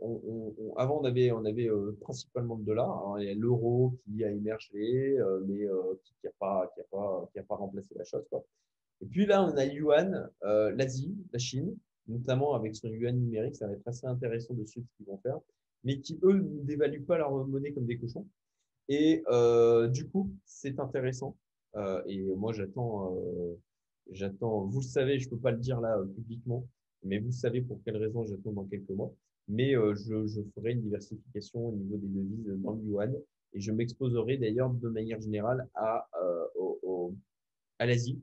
avant, on avait, euh, principalement le dollar. Hein, il y a l'euro qui a émergé, euh, mais qui n'a pas, remplacé la chose. Et puis là, on a yuan, l'Asie, la Chine, notamment avec son yuan numérique. Ça va être assez intéressant de suivre ce qu'ils vont faire, mais qui eux ne dévaluent pas leur monnaie comme des cochons. Et du coup, c'est intéressant. Et moi, j'attends, j'attends. Vous le savez, je peux pas le dire là publiquement, mais vous savez pour quelle raison j'attends dans quelques mois. Mais je, je, ferai une diversification au niveau des devises dans le yuan et je m'exposerai d'ailleurs de manière générale à, au, à l'Asie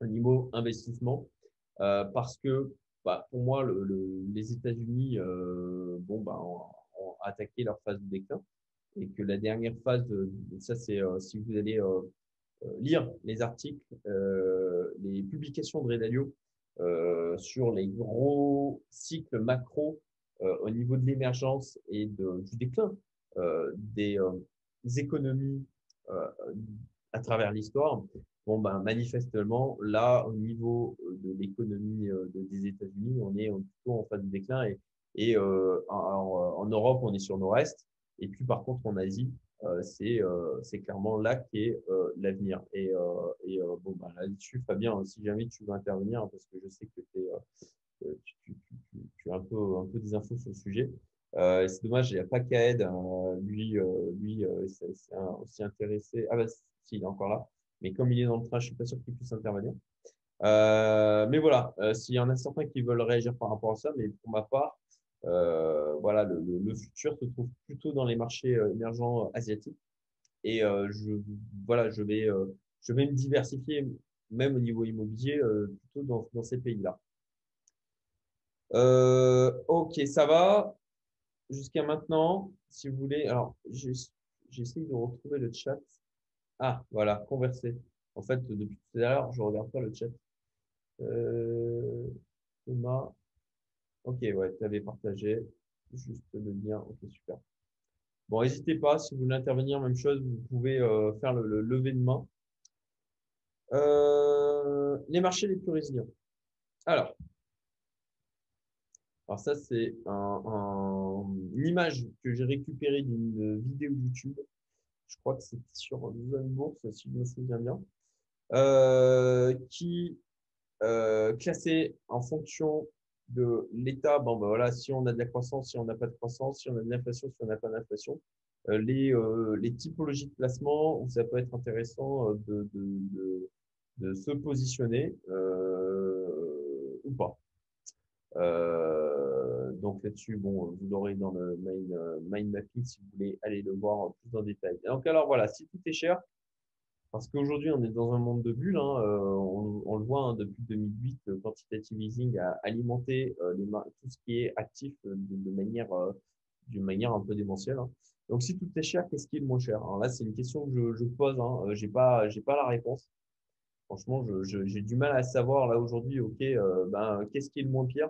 au niveau investissement parce que bah, pour moi, le, les États-Unis bon, bah, ont attaqué leur phase de déclin et que la dernière phase, de, ça c'est euh, si vous allez euh, euh, lire les articles, les publications de Redalio sur les gros cycles macro au niveau de l'émergence et de, du déclin des, économies à travers l'histoire, bon, ben, manifestement, là, au niveau de l'économie des États-Unis, on est plutôt en phase de déclin et, et en, en, Europe, on est sur nos restes. Et puis, par contre, en Asie, euh, euh, c'est clairement là qu'est euh, l'avenir. Et, bon, bah, là-dessus, Fabien, si jamais tu veux intervenir, parce que je sais que tu, as un peu, des infos sur le sujet. c'est dommage, il n'y a pas Kaed. Hein, lui, lui c'est aussi intéressé. Ah, bah, si, il est encore là. Mais comme il est dans le train, je ne suis pas sûr qu'il puisse intervenir. mais voilà, s'il y en a certains qui veulent réagir par rapport à ça, mais pour ma part, euh, voilà, le, futur se trouve plutôt dans les marchés euh, émergents euh, asiatiques. Et je, voilà, je vais, je vais me diversifier, même au niveau immobilier, plutôt dans, dans ces pays-là. ok, ça va. jusqu'à maintenant, si vous voulez, alors j'essaie de retrouver le chat. Ah, voilà, converser. En fait, depuis tout à l'heure, je regarde pas le chat. Euh, Thomas. Ok, ouais, tu avais partagé juste le lien. Ok, super. Bon, n'hésitez pas, si vous voulez intervenir, même chose, vous pouvez euh, faire le, lever de main. Euh, les marchés les plus résilients. Alors, alors ça, c'est un, une image que j'ai récupérée d'une vidéo YouTube. Je crois que c'est sur Zone Bourse, si je me souviens bien, euh, qui classait en fonction de l'état. Bon, ben voilà, si on a de la croissance, si on n'a pas de croissance, si on a de l'inflation, si on n'a pas d'inflation. Euh, les, euh, les typologies de placement où ça peut être intéressant euh, de, de, se positionner ou pas. Donc là-dessus, bon, vous l'aurez dans le euh, mind mapping si vous voulez aller le voir plus en détail. Donc alors voilà, si tout est cher, parce qu'aujourd'hui on est dans un monde de bulles, hein, euh, on, on, le voit hein, depuis 2008, le quantitative easing a alimenté euh, tout ce qui est actif de, de manière, d'une manière un peu démentielle. Hein. Donc si tout est cher, qu'est-ce qui est le moins cher? Alors là, c'est une question que je, je pose. Hein. J'ai pas, j'ai pas la réponse. Franchement, j'ai du mal à savoir là aujourd'hui. Ok, ben qu'est-ce qui est le moins pire?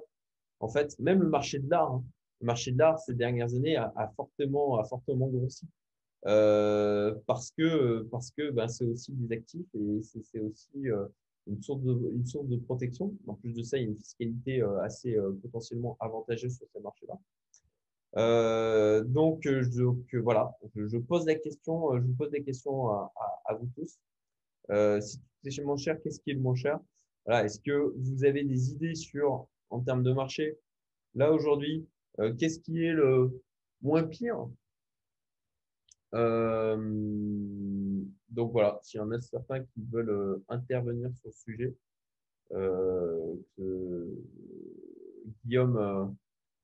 En fait, même le marché de l'art, hein, le marché de l'art ces dernières années a, a, fortement, a fortement grossi. Euh, parce que parce que ben, c'est aussi des actifs et c'est aussi euh, une source de une source de protection. En plus de ça, il y a une fiscalité euh, assez euh, potentiellement avantageuse sur ces marchés-là. Euh, donc, donc voilà, je, pose la question, je vous pose des questions à, à, à vous tous. si c'est moins cher, qu'est-ce qui est le moins cher Voilà, est-ce que vous avez des idées sur en termes de marché? Là, aujourd'hui, euh, qu'est-ce qui est le moins pire? Euh, Donc voilà, s'il y en a certains qui veulent euh, intervenir sur le sujet, euh. Guillaume,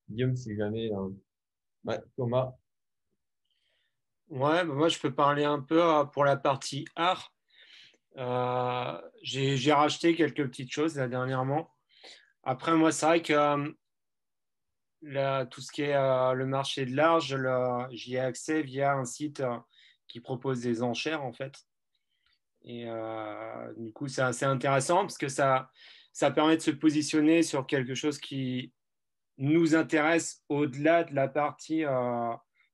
Guillaume, si jamais. Thomas. Ouais, bah moi je peux parler un peu pour la partie art. J'ai racheté quelques petites choses là dernièrement. Après, moi, c'est vrai que tout ce qui est euh, le marché de l'art, j'y ai accès via un site euh, qui propose des enchères, en fait. Et euh, du coup, c'est assez intéressant parce que ça, ça permet de se positionner sur quelque chose qui nous intéresse au-delà de la partie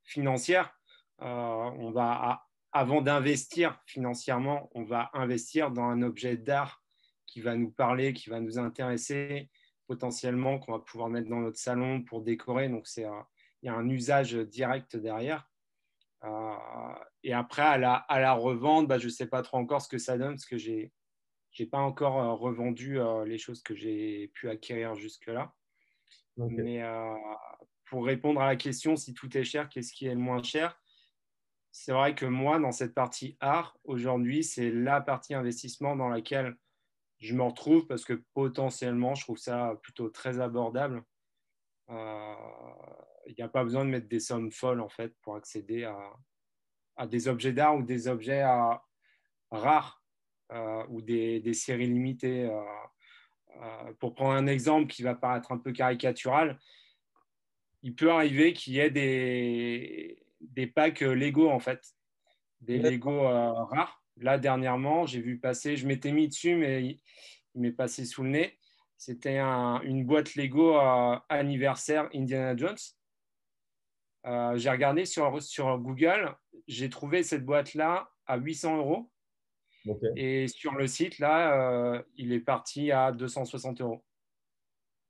financière. On va, avant d'investir financièrement, on va investir dans un objet d'art qui va nous parler, qui va nous intéresser, potentiellement qu'on va pouvoir mettre dans notre salon pour décorer. Donc, c'est il y a un usage direct derrière. Euh, et après, à la, à la revente, bah, je ne sais pas trop encore ce que ça donne parce que je n'ai pas encore euh, revendu euh, les choses que j'ai pu acquérir jusque-là. Okay. Mais pour répondre à la question, si tout est cher, qu'est-ce qui est le moins cher? C'est vrai que moi, dans cette partie art, aujourd'hui, c'est la partie investissement dans laquelle je me retrouve parce que potentiellement, je trouve ça plutôt très abordable. Euh, il n'y a pas besoin de mettre des sommes folles en fait pour accéder à, à des objets d'art ou des objets à, rares euh, ou des, des, séries limitées. Euh, pour prendre un exemple qui va paraître un peu caricatural, il peut arriver qu'il y ait des, des packs Lego en fait, des Lego rares Là, dernièrement, j'ai vu passer, je m'étais mis dessus, mais il, il m'est passé sous le nez. C'était un, une boîte Lego euh, anniversaire Indiana Jones. Euh, j'ai regardé sur, sur Google, j'ai trouvé cette boîte-là à 800 euros. Okay. Et sur le site, là, euh, il est parti à 260 euros.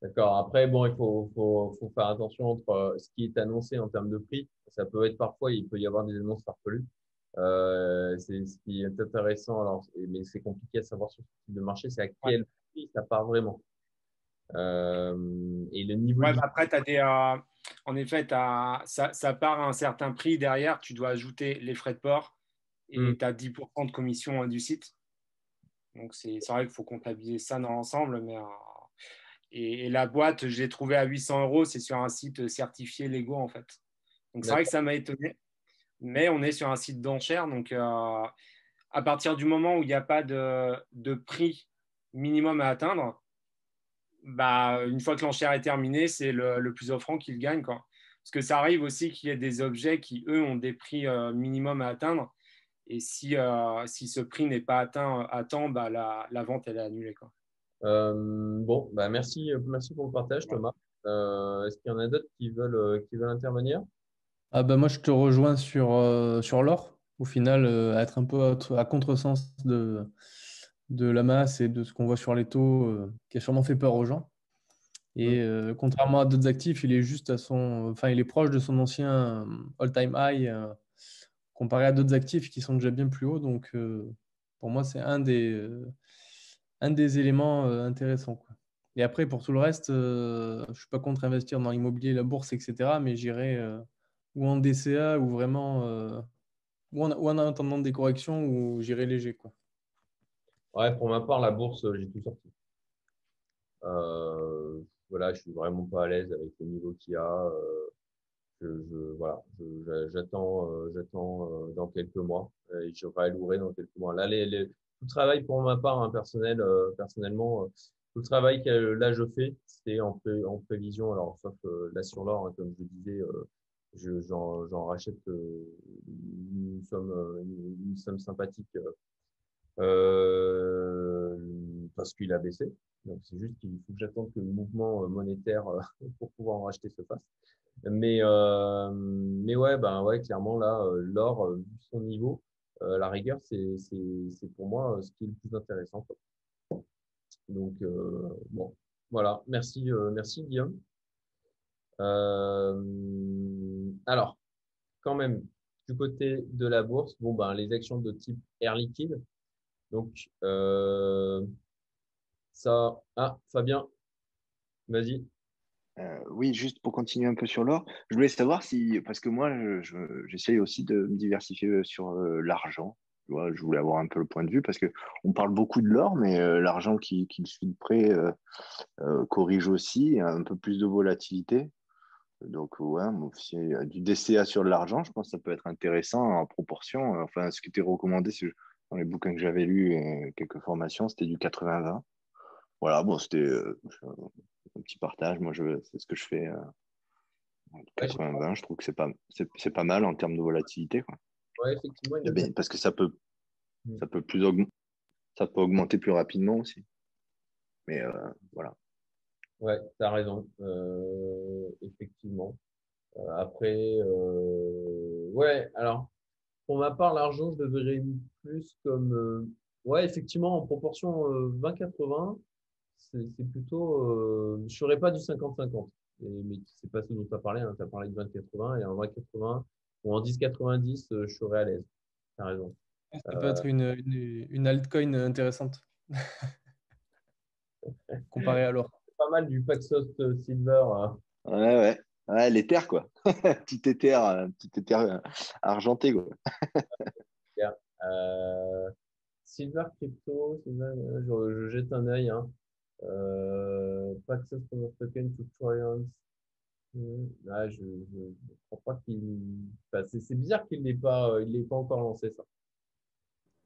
D'accord. Après, bon, il faut, faut, faut, faire attention entre euh, ce qui est annoncé en termes de prix. Ça peut être parfois, il peut y avoir des annonces farfelues. Euh, c'est ce qui est intéressant, alors, mais c'est compliqué à savoir sur ce type de marché, c'est à quel ouais. prix ça part vraiment. Euh, et le niveau. Ouais, après, as des, euh, en effet, as, ça, ça, part à un certain prix. Derrière, tu dois ajouter les frais de port et mm. tu as 10% de commission hein, du site. Donc, c'est vrai qu'il faut comptabiliser ça dans l'ensemble. Mais, et, et, la boîte, je l'ai trouvée à 800 euros. C'est sur un site certifié Lego, en fait. Donc, c'est vrai que ça m'a étonné mais on est sur un site d'enchères. Donc, euh, à partir du moment où il n'y a pas de, de, prix minimum à atteindre, bah, une fois que l'enchère est terminée, c'est le, le, plus offrant qui le gagne. Quoi. Parce que ça arrive aussi qu'il y ait des objets qui, eux, ont des prix minimum à atteindre. Et si, si ce prix n'est pas atteint à temps, bah, la, la, vente, elle est annulée. Quoi. bon, bah merci, merci pour le partage, Thomas. Est-ce qu'il y en a d'autres qui veulent, qui veulent intervenir? Ah bah moi, je te rejoins sur, sur l'or. Au final, être un peu à, à contresens de, de la masse et de ce qu'on voit sur les taux, qui a sûrement fait peur aux gens. Et euh, contrairement à d'autres actifs, il est juste à son, enfin, il est proche de son ancien euh, all-time high euh, comparé à d'autres actifs qui sont déjà bien plus hauts. Donc, pour moi, c'est un des, un des éléments intéressants. Quoi. Et après, pour tout le reste, je ne suis pas contre investir dans l'immobilier, la bourse, etc. Mais j'irai ou en DCA ou vraiment ou en, ou en, attendant des corrections ou j'irai léger. Quoi. Ouais, pour ma part, la bourse, j'ai tout sorti. Euh, voilà, je suis vraiment pas à l'aise avec le niveau qu'il y a. Euh, je, voilà, j'attends, euh, j'attends euh, dans quelques mois et je réallouerai dans quelques mois. Là, les, les, tout le travail pour ma part, hein, personnel, personnellement, tout le travail que là je fais, c'est en, en, prévision. Alors, sauf là sur l'or, hein, comme je disais, j'en, rachète une somme, une somme sympathique parce qu'il a baissé. Donc, c'est juste qu'il faut que j'attende que le mouvement euh, monétaire euh, pour pouvoir en racheter se fasse. Mais, euh, mais ouais, ben ouais, clairement, là, l'or, vu son niveau, la rigueur, c'est pour moi ce qui est le plus intéressant. Donc, bon, voilà. Merci, merci Guillaume. Alors, quand même, du côté de la bourse, bon, ben, les actions de type air liquide. Donc, ça. Ah, Fabien, vas-y. Euh, oui, juste pour continuer un peu sur l'or, je voulais savoir si, parce que moi, j'essaye aussi de me diversifier euh, sur euh, l'argent. Je voulais avoir un peu le point de vue parce qu'on parle beaucoup de l'or, mais l'argent qui, qui, le suit de près corrige aussi, un peu plus de volatilité. Donc, ouais, du DCA sur l'argent, je pense que ça peut être intéressant en proportion. Enfin, ce qui était recommandé dans les bouquins que j'avais lus et quelques formations, c'était du 80-20 voilà, bon, c'était euh, un petit partage. Moi, c'est ce que je fais. Euh, 80 je trouve que c'est pas, c'est, pas mal en termes de volatilité. Quoi. Ouais, effectivement. parce que ça peut, mm. ça peut, plus ça peut augmenter plus rapidement aussi. Mais euh, voilà. Ouais, tu as raison. Euh, effectivement. après, ouais, alors, pour ma part, l'argent, je devrais plus comme. ouais, effectivement, en proportion 20-80 c'est plutôt. Euh, je ne serais pas du 50-50. Mais c'est pas ce dont tu as parlé. Hein. Tu as parlé de 20-80 et en 20-80 ou en 10-90, euh, je serais à l'aise. Tu as raison. Ça peut être une, une, altcoin intéressante? Comparé à l'or. Pas mal du Paxos euh, Silver. Hein. Ouais, ouais. Ouais, l'Ether, quoi. petit Ether, petit Ether argenté, quoi. Silver Crypto, je, je, jette un œil. Hein. Euh, Paxos Token to Triumph. Hmm, ah, je ne crois pas qu'il. Enfin, c'est bizarre qu'il n'ait pas, il pas encore lancé ça.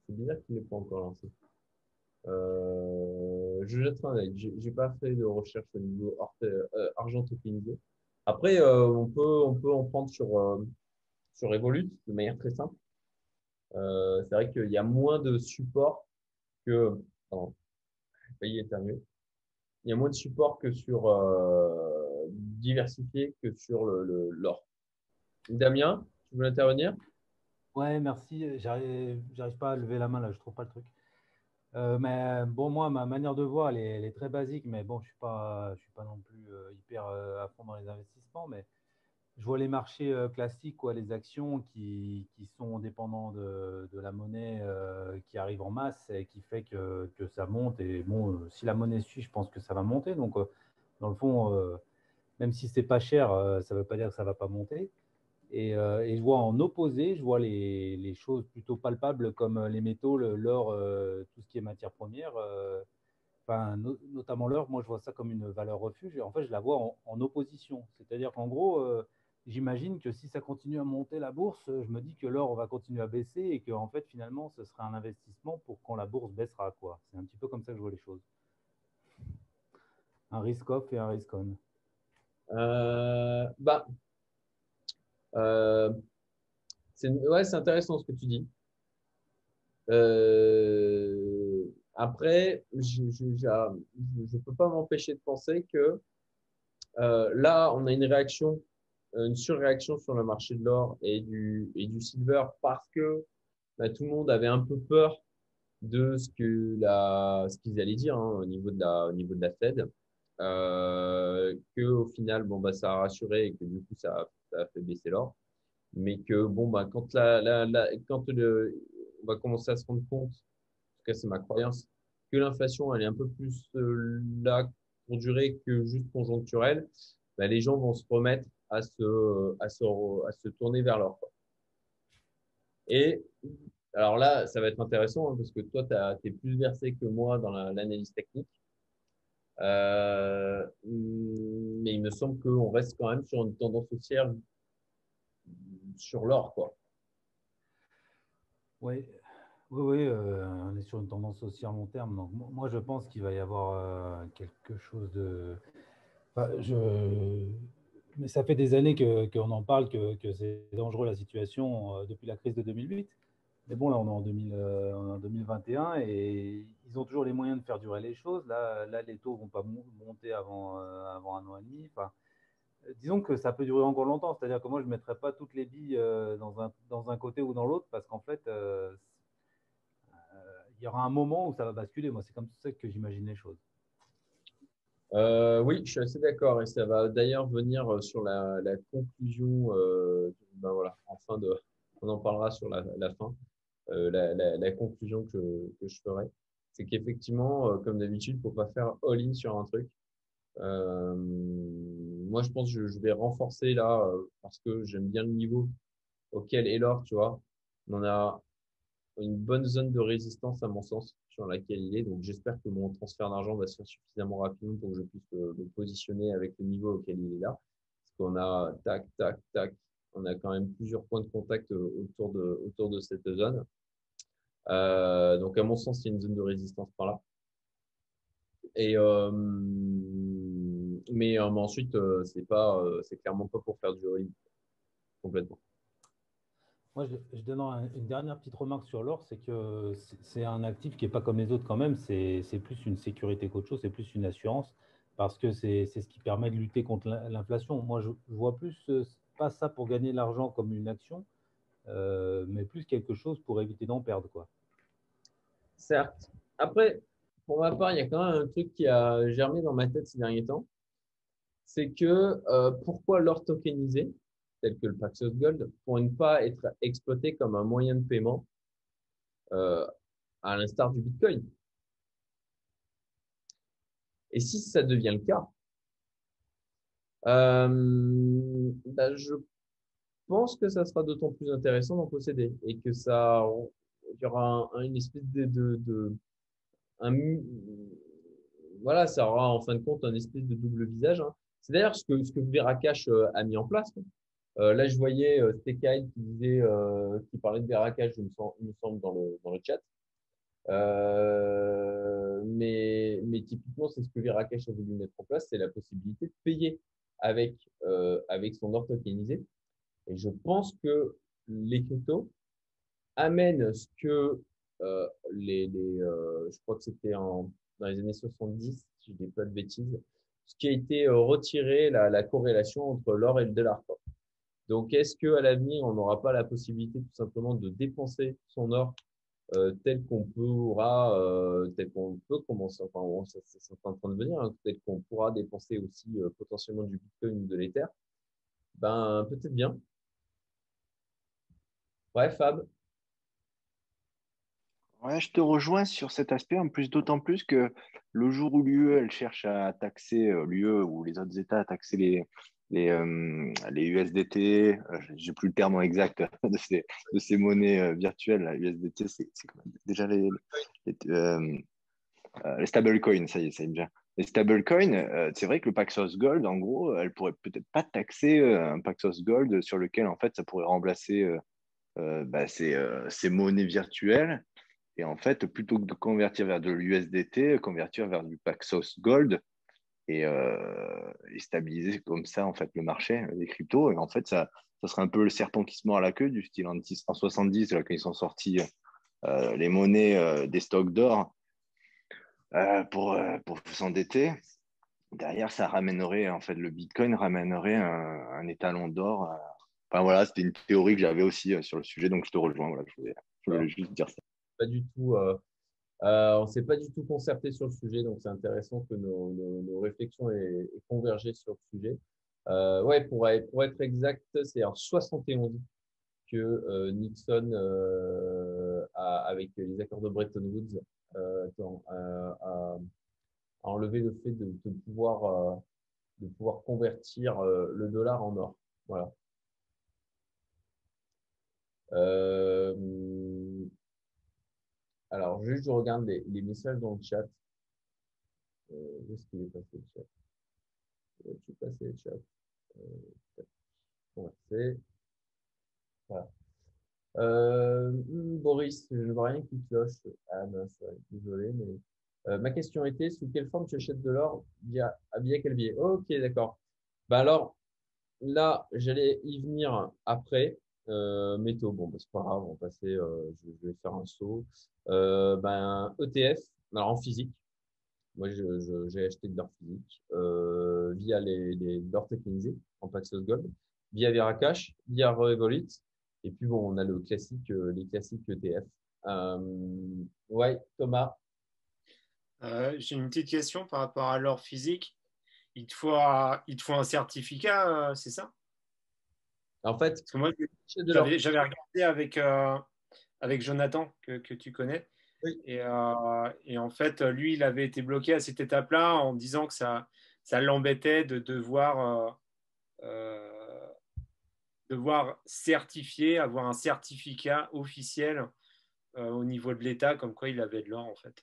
C'est bizarre qu'il n'ait pas encore lancé. Euh, je jette un œil. J'ai pas fait de recherche au niveau euh, argent tokenisé. Après, euh, on, peut, on peut en prendre sur, euh, sur Evolute de manière très simple. c'est vrai qu'il y a moins de support que. Il y a moins de support que sur diversifié que sur le, l'or. Damien, tu veux intervenir? Ouais, merci. J'arrive pas à lever la main là, je trouve pas le truc. Euh, mais bon, moi, ma manière de voir, elle est, très basique, mais bon, je suis pas, je suis pas non plus euh, hyper à fond dans les investissements, mais je vois les marchés euh, classiques, quoi, les actions qui, qui sont dépendants de, de la monnaie euh, qui arrive en masse et qui fait que, que, ça monte. Et bon, euh, si la monnaie suit, je pense que ça va monter. Donc, dans le fond, même si c'est pas cher, ça ne veut pas dire que ça va pas monter. Et, et, je vois en opposé, je vois les, choses plutôt palpables comme les métaux, l'or, tout ce qui est matière première. Enfin, notamment l'or, moi je vois ça comme une valeur refuge. En fait, je la vois en, opposition. C'est-à-dire qu'en gros, j'imagine que si ça continue à monter la bourse, je me dis que l'or va continuer à baisser et que en fait finalement ce sera un investissement pour quand la bourse baissera. C'est un petit peu comme ça que je vois les choses. Un risk off et un risk on. Euh, bah Euh, c'est intéressant ce que tu dis. Euh, après, je ne peux pas m'empêcher de penser que euh, là, on a une réaction, une surréaction sur le marché de l'or et du, et du silver parce que bah, tout le monde avait un peu peur de ce que la, ce qu'ils allaient dire hein, au niveau de la, au niveau de la Fed, que au final, bon bah ça a rassuré et que du coup ça, ça a fait baisser l'or, mais que bon bah quand la, quand on va commencer à se rendre compte, en tout cas c'est ma croyance, que l'inflation elle est un peu plus euh, là pour durer que juste conjoncturelle, bah, les gens vont se remettre à se, à se, à se tourner vers l'or. Et alors là, ça va être intéressant hein, parce que toi, tu es plus versé que moi dans l'analyse technique. Euh, mais il me semble qu'on reste quand même sur une tendance haussière sur l'or, quoi. Oui, oui, oui euh, on est sur une tendance haussière long terme. Donc, moi, je pense qu'il va y avoir euh, quelque chose de. Mais ça fait des années qu'on en parle, que, que c'est dangereux la situation depuis la crise de 2008. Mais bon, là, on est en, 2000, euh, 2021 et ils ont toujours les moyens de faire durer les choses. Là, là les taux ne vont pas monter avant, euh, avant un an et demi. Enfin, euh, disons que ça peut durer encore longtemps. C'est-à-dire que moi, je ne mettrai pas toutes les billes dans, un, dans un côté ou dans l'autre parce qu'en fait, il y aura un moment où ça va basculer. Moi, c'est comme ça que j'imagine les choses. oui, je suis assez d'accord et ça va d'ailleurs venir sur la, conclusion. ben on en parlera sur la fin. Euh, la, conclusion que, je ferai, c'est qu'effectivement, euh, comme d'habitude, il ne faut pas faire all-in sur un truc. Euh, moi, je pense que je, vais renforcer là parce que j'aime bien le niveau auquel est l'or, tu vois. On a une bonne zone de résistance, à mon sens, sur laquelle il est. Donc, j'espère que mon transfert d'argent va se faire suffisamment rapidement pour que je puisse le, positionner avec le niveau auquel il est là. Parce qu'on a tac, tac, tac. On a quand même plusieurs points de contact autour de cette zone. Euh, donc, à mon sens, il y a une zone de résistance par là. Et, euh, mais, euh, ensuite, c'est pas, clairement pas pour faire du all complètement. Moi, je, donne une dernière petite remarque sur l'or, c'est que c'est un actif qui n'est pas comme les autres quand même. C'est plus une sécurité qu'autre chose, c'est plus une assurance parce que c'est ce qui permet de lutter contre l'inflation. Moi, je, je, vois plus pas ça pour gagner de l'argent comme une action, mais plus quelque chose pour éviter d'en perdre. Quoi certes. Après, pour ma part, il y a quand même un truc qui a germé dans ma tête ces derniers temps. C'est que euh, pourquoi l'or tokenisé, tel que le Paxos Gold, pour ne pas être exploité comme un moyen de paiement euh, à l'instar du Bitcoin? Et si ça devient le cas, euh, bah, je pense que ça sera d'autant plus intéressant d'en posséder et que ça, il y aura une espèce de, voilà, ça aura en fin de compte un espèce de double visage. Hein. C'est d'ailleurs ce que, ce que euh, a mis en place. Euh, là, je voyais euh, qui disait, euh, qui parlait de Veracash, il il me semble dans, le, dans le chat. Mais, mais typiquement, c'est ce que Veracash a voulu mettre en place, c'est la possibilité de payer avec, avec son or tokenisé. Et je pense que les cryptos, amène ce que euh, les, euh, je crois que c'était dans les années 70, si je dis pas de bêtises, ce qui a été euh, retiré, la, la corrélation entre l'or et le dollar. Donc, est-ce qu'à l'avenir, on n'aura pas la possibilité tout simplement de dépenser son or tel qu'on pourra, tel qu'on peut commencer, enfin, c'est en train de venir, hein, tel qu'on pourra dépenser aussi potentiellement du Bitcoin ou de l'Ether Ben, peut-être bien. Bref, Fab, Ouais, je te rejoins sur cet aspect, en plus d'autant plus que le jour où l'UE cherche à taxer euh, l'UE ou les autres États à taxer les les, euh, les USDT, euh, j'ai plus le terme exact de ces, monnaies euh, virtuelles. USDT, c'est déjà les, les, les stablecoins, ça y est, ça y est bien. Les stablecoins, c'est vrai que le Paxos Gold, en gros, elle pourrait peut-être pas taxer un Paxos Gold sur lequel en fait ça pourrait remplacer bah, ces, ces monnaies virtuelles et en fait, plutôt que de convertir vers de l'USDT, convertir vers du Paxos Gold. et, et, stabiliser comme ça en fait le marché des cryptos. Et en fait, ça, ça serait un peu le serpent qui se mord à la queue du style en 1970, là, quand ils sont sortis les monnaies des stocks d'or pour, pour s'endetter derrière, ça ramènerait, en fait, le Bitcoin ramènerait un, étalon d'or. Enfin voilà, c'était une théorie que j'avais aussi euh, sur le sujet, donc je te rejoins. Voilà, je voulais, juste dire ça. Du tout. Euh, euh, on s'est pas du tout concerté sur le sujet, donc c'est intéressant que nos, réflexions aient, convergé sur le sujet. ouais, pour, être exact, c'est en 71 que Nixon, avec les accords de Bretton Woods, a, enlever le fait de, pouvoir, euh, de pouvoir convertir euh, le dollar en or. Voilà. Euh, alors, juste, je regarde les, messages dans le chat. où est-ce qu'il est passé le chat? Où est-ce passé le chat? Voilà. Boris, je ne vois rien qui cloche. Ah mince, désolé, mais euh, ma question était sous quelle forme tu achètes de l'or via, via quel biais Ok, d'accord. Bah alors, là, j'allais y venir après. Euh, métaux, bon, bah, c'est pas grave, on va passer, euh, je, vais faire un saut. Euh, ben, ETF, alors en physique. Moi, j'ai acheté de l'or physique via les, les tokenisé en Paxos Gold, via Veracash, via Revolut. Et puis, bon, on a le classique, les classiques ETF. ouais, Thomas, j'ai une petite question par rapport à l'or physique. Il te faut, il te faut un certificat, c'est ça? En fait, j'avais regardé avec, euh, avec Jonathan, que, que tu connais. Et, et, en fait, lui, il avait été bloqué à cette étape-là en disant que ça, ça l'embêtait de devoir, devoir certifier, avoir un certificat officiel au niveau de l'État, comme quoi il avait de l'or, en fait.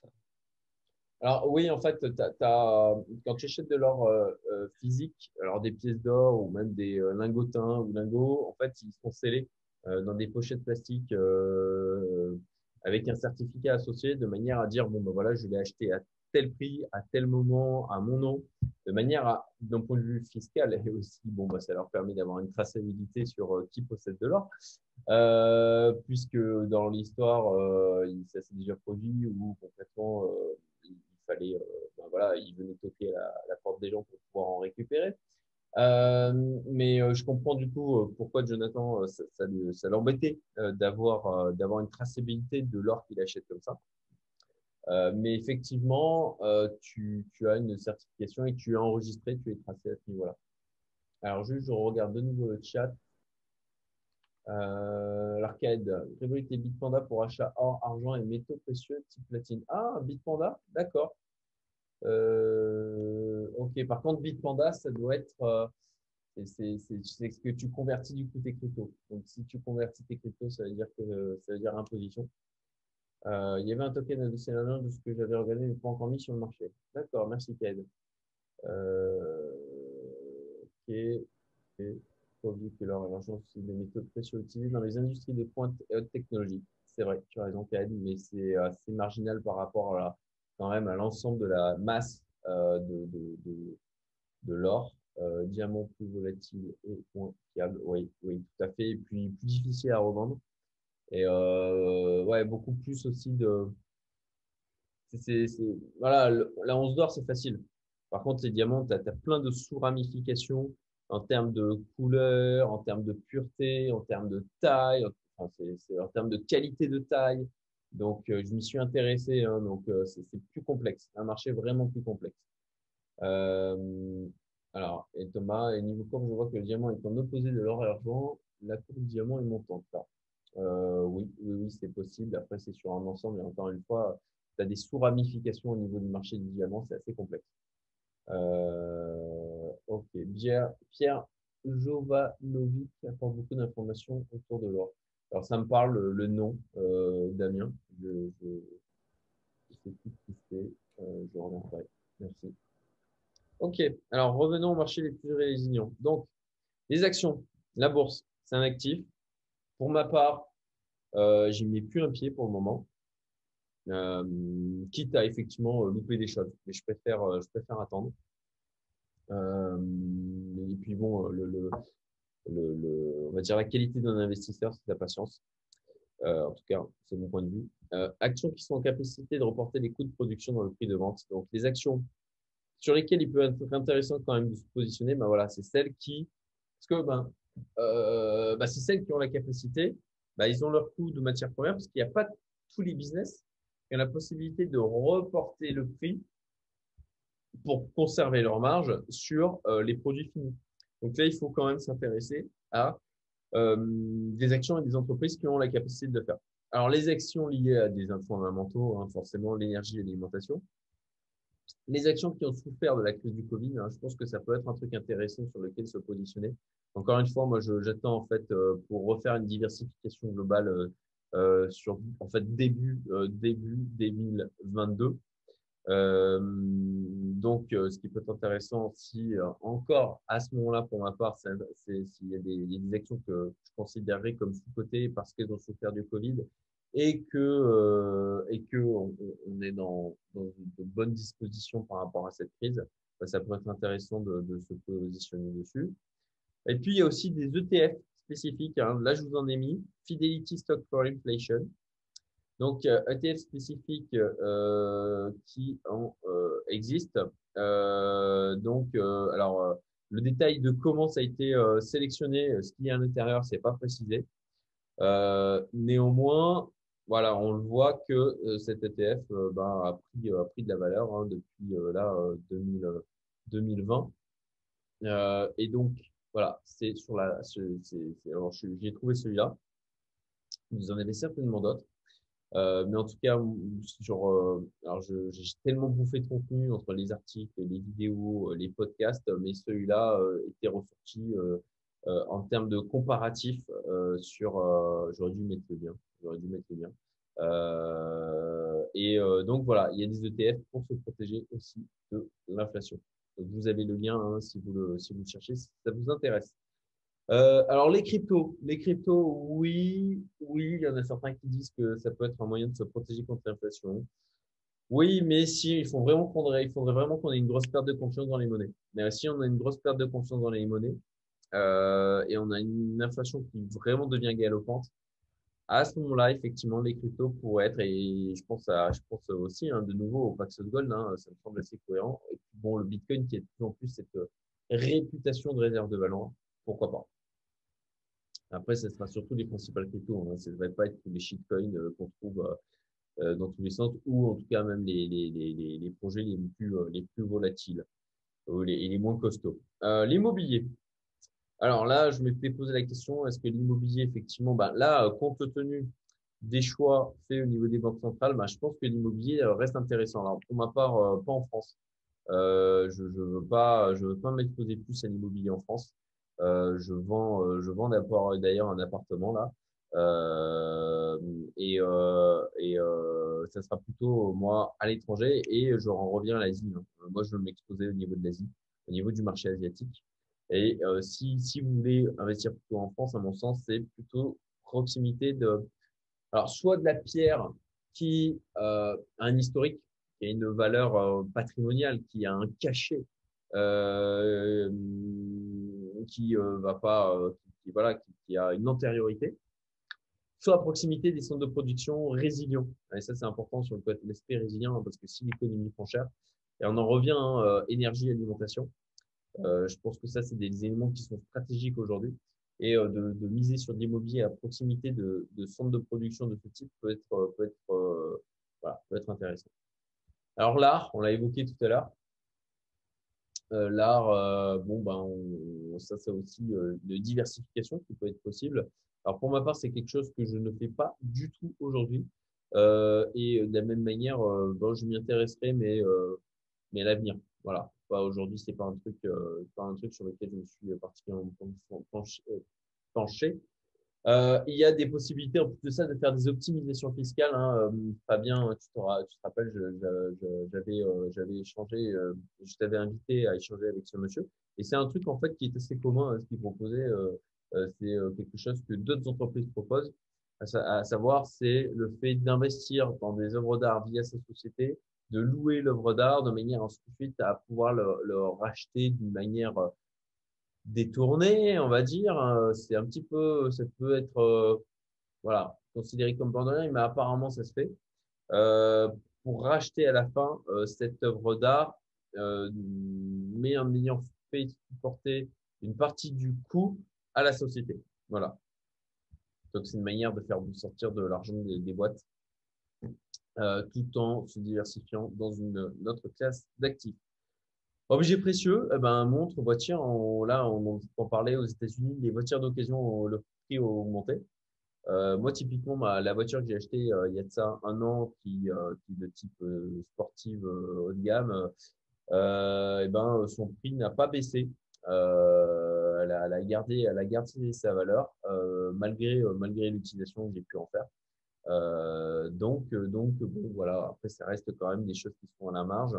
Alors oui, en fait, quand tu achètes de l'or euh, euh, physique, alors des pièces d'or ou même des euh, lingotins ou lingots, en fait, ils sont scellés dans des pochettes plastiques avec un certificat associé de manière à dire bon ben voilà, je l'ai acheté à tel prix, à tel moment, à mon nom, de manière à, d'un point de vue fiscal et aussi bon bah ça leur permet d'avoir une traçabilité sur qui possède de l'or, puisque dans l'histoire, ça s'est déjà produit ou complètement fallait, euh, ben voilà, il venait toquer à la, porte des gens pour pouvoir en récupérer. Euh, mais euh, je comprends du coup pourquoi Jonathan, ça, ça, l'embêtait d'avoir d'avoir une traçabilité de l'or qu'il achète comme ça. mais effectivement, tu, tu, as une certification et tu es enregistré, tu es tracé à ce niveau-là. Alors juste, je regarde de nouveau le chat. Euh, L'arcade, Revolut et Bitpanda pour achat or, argent et métaux précieux type platine. Ah, Bitpanda, d'accord. Euh, ok, par contre, Bitpanda, ça doit être. Euh, c'est ce que tu convertis du coup tes cryptos. Donc, si tu convertis tes cryptos, ça veut dire que ça veut dire imposition. Euh, il y avait un token adossé à de ce que j'avais regardé, mais pas encore mis sur le marché. D'accord, merci Ked. Euh, ok. okay et l'argent sont des méthodes précieuses utilisées dans les industries de pointe et haute technologie. C'est vrai, tu as raison, Kaed, mais c'est assez marginal par rapport à quand même à l'ensemble de la masse euh, de, de, de, l'or. Euh, diamant plus volatile et point fiable, oui, oui, tout à fait. Et puis plus difficile à revendre. Et euh, ouais, beaucoup plus aussi de. C'est, voilà, la once d'or, c'est facile. Par contre, les diamants, tu as, plein de sous-ramifications en termes de couleur, en termes de pureté, en termes de taille, enfin, en termes de qualité de taille. Donc, euh, je m'y suis intéressé. Hein, donc, euh, c'est plus complexe, un marché vraiment plus complexe. Euh, alors, et Thomas, et niveau courbe, je vois que le diamant est en opposé de l'or et l'argent. La courbe du diamant est montante. Oui, oui, oui c'est possible. Après, c'est sur un ensemble. Et encore une fois, tu as des sous-ramifications au niveau du marché du diamant. C'est assez complexe. Ok. Pierre, Jovanovic apporte beaucoup d'informations autour de l'or. Alors, ça me parle le nom, euh, Damien. Je, je, sais plus qui c'est. Euh, je reviendrai. Merci. Ok. Alors, revenons au marché les plus résilients. Donc, les actions, la bourse, c'est un actif. Pour ma part, euh, j'y mets plus un pied pour le moment. Euh, quitte à effectivement euh, louper des choses. Mais je préfère, euh, je préfère attendre. Euh, et puis bon, le, le, le, on va dire la qualité d'un investisseur, c'est la patience. Euh, en tout cas, c'est mon point de vue. Euh, actions qui sont en capacité de reporter les coûts de production dans le prix de vente. Donc, les actions sur lesquelles il peut être intéressant quand même de se positionner, ben voilà, c'est celles qui, parce que ben, euh, ben c'est celles qui ont la capacité, ben, ils ont leur coût de matière première parce qu'il n'y a pas tous les business qui ont la possibilité de reporter le prix pour conserver leur marge sur euh, les produits finis. Donc là, il faut quand même s'intéresser à euh, des actions et des entreprises qui ont la capacité de le faire. Alors, les actions liées à des fondamentaux, hein, forcément l'énergie et l'alimentation. Les actions qui ont souffert de la crise du Covid, hein, je pense que ça peut être un truc intéressant sur lequel se positionner. Encore une fois, moi, j'attends en fait euh, pour refaire une diversification globale sur en fait début début 2022 euh, donc, euh, ce qui peut être intéressant aussi, euh, encore à ce moment-là, pour ma part, c'est s'il y, a des actions que je considérerais comme sous-cotées parce qu'elles ont souffert du Covid et que, et que on, est dans, dans, de bonnes dispositions par rapport à cette crise, bah, ça pourrait être intéressant de, de, se positionner dessus. Et puis, il y a aussi des ETF spécifiques. Hein. Là, je vous en ai mis. Fidelity Stock for Inflation. Donc, ETF euh, spécifiques euh, qui en euh, existent. donc, alors, le détail de comment ça a été sélectionné, ce qu'il y a à l'intérieur, c'est pas précisé. néanmoins, voilà, on le voit que cet ETF ben, a, pris, a pris de la valeur hein, depuis là 2020. et donc, voilà, c'est sur la. j'ai trouvé celui-là. Vous en avez certainement d'autres. Euh, mais en tout cas, sur, euh, alors j'ai tellement bouffé de contenu entre les articles, les vidéos, euh, les podcasts, mais celui-là était ressorti en termes de comparatif sur. j'aurais dû mettre le lien. J'aurais dû mettre le lien. et donc voilà, il y a des ETF pour se protéger aussi de l'inflation. Vous avez le lien hein, si vous le si vous le cherchez, si ça vous intéresse. Euh, alors les cryptos, les cryptos, oui, oui, il y en a certains qui disent que ça peut être un moyen de se protéger contre l'inflation. Oui, mais si, il faut vraiment qu'on faudrait vraiment qu'on ait une grosse perte de confiance dans les monnaies. Mais si on a une grosse perte de confiance dans les monnaies euh, et on a une inflation qui vraiment devient galopante, à ce moment-là, effectivement, les cryptos pourraient être, et je pense à, je pense aussi, hein, de nouveau au Paxos Gold, hein, ça me semble assez cohérent. Et bon, le Bitcoin qui a de plus en plus cette réputation de réserve de valeur, pourquoi pas. Après, ce sera surtout les principales cryptos. Hein. Ça ne va pas être les shitcoins euh, qu'on trouve euh, euh, dans tous les sens, ou en tout cas même les, projets les plus, les plus volatiles et les moins costauds. l'immobilier. Alors là, je m'étais posé la question, est-ce que l'immobilier, effectivement, bah, là, compte tenu des choix faits au niveau des banques centrales, bah, je pense que l'immobilier reste intéressant. Alors pour ma part, pas en France. Je ne veux pas, veux pas m'exposer plus à l'immobilier en France. Euh, je vends, euh, je vends d'ailleurs un appartement là. Euh, et, euh, et euh, ça sera plutôt moi à l'étranger et je reviens à l'Asie. Hein. Moi, je veux m'exposer au niveau de l'Asie, au niveau du marché asiatique. Et euh, si, si vous voulez investir plutôt en France, à mon sens, c'est plutôt proximité de, alors soit de la pierre qui a un historique, qui a une valeur patrimoniale, qui a un cachet, euh, qui euh, va pas, euh, qui, voilà, qui, a une antériorité, soit à proximité des centres de production résilients. Et ça, c'est important sur l'aspect résilient, hein, parce que si l'économie prend cher, et on en revient, hein, euh, énergie, alimentation, euh, je pense que ça, c'est des éléments qui sont stratégiques aujourd'hui. Et de, miser sur l'immobilier à proximité de, centres de production de ce type peut être, peut être, peut être intéressant. Alors l'art, on l'a évoqué tout à l'heure. Euh, l'art, euh, bon, ben, ça, c'est aussi euh, une diversification qui peut être possible. Alors, pour ma part, c'est quelque chose que je ne fais pas du tout aujourd'hui. et de la même manière, bon, je m'y intéresserai, mais, mais à l'avenir. Voilà. Pas aujourd'hui, c'est pas un truc, pas un truc sur lequel je me suis particulièrement penché. Euh, il y a des possibilités en plus de ça de faire des optimisations fiscales. Hein. Euh, Fabien, tu, te rappelles, j'avais euh, j'avais échangé, je t'avais invité à échanger avec ce monsieur. Et c'est un truc en fait qui est assez commun, hein, ce qu'il proposait. c'est quelque chose que d'autres entreprises proposent, à, savoir c'est le fait d'investir dans des œuvres d'art via sa société de louer l'œuvre d'art de manière ensuite à pouvoir le racheter d'une manière détournée, on va dire. Euh, C'est un petit peu, ça peut être, euh, voilà, considéré comme abandonné, mais apparemment ça se fait. Euh, pour racheter à la fin euh, cette œuvre d'art, mais en ayant fait supporter une partie du coût à la société. Voilà. Donc c'est une manière de faire sortir de l'argent des, boîtes tout en se diversifiant dans une autre classe d'actifs. Objets précieux, eh ben, montre, voiture, on, là, on en parlait aux États-Unis, les voitures d'occasion, le prix a augmenté. Euh, moi, typiquement, ma, la voiture que j'ai achetée euh, il y a de ça un an, qui, euh, est de type euh, sportive euh, haut de gamme, euh, eh ben, son prix n'a pas baissé. Elle, a, elle, a, gardé, elle a gardé sa valeur malgré, malgré l'utilisation que j'ai pu en faire. Donc, donc bon, voilà. Après, ça reste quand même des choses qui sont à la marge,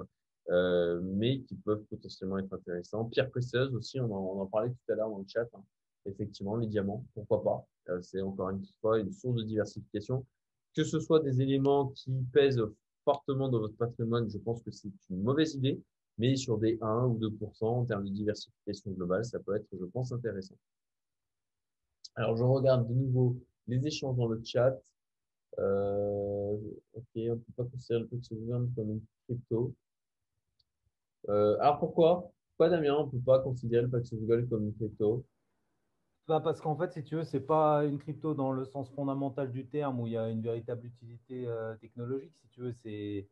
euh, mais qui peuvent potentiellement être intéressantes. Pierre précieuse aussi, on en, on en parlait tout à l'heure dans le chat. Hein. Effectivement, les diamants, pourquoi pas? Euh, C'est encore une fois une source de diversification. Que ce soit des éléments qui pèsent fortement dans votre patrimoine, je pense que c'est une mauvaise idée, mais sur des 1 ou 2% en termes de diversification globale, ça peut être, je pense, intéressant. Alors, je regarde de nouveau les échanges dans le chat. Euh, ok, on ne peut pas considérer le Paxos comme une crypto. Euh, alors pourquoi? Pourquoi Damien, on ne peut pas considérer le Paxos Gold comme une crypto? Bah parce qu'en fait, si tu veux, ce n'est pas une crypto dans le sens fondamental du terme où il y a une véritable utilité euh, technologique. Si tu veux, c'est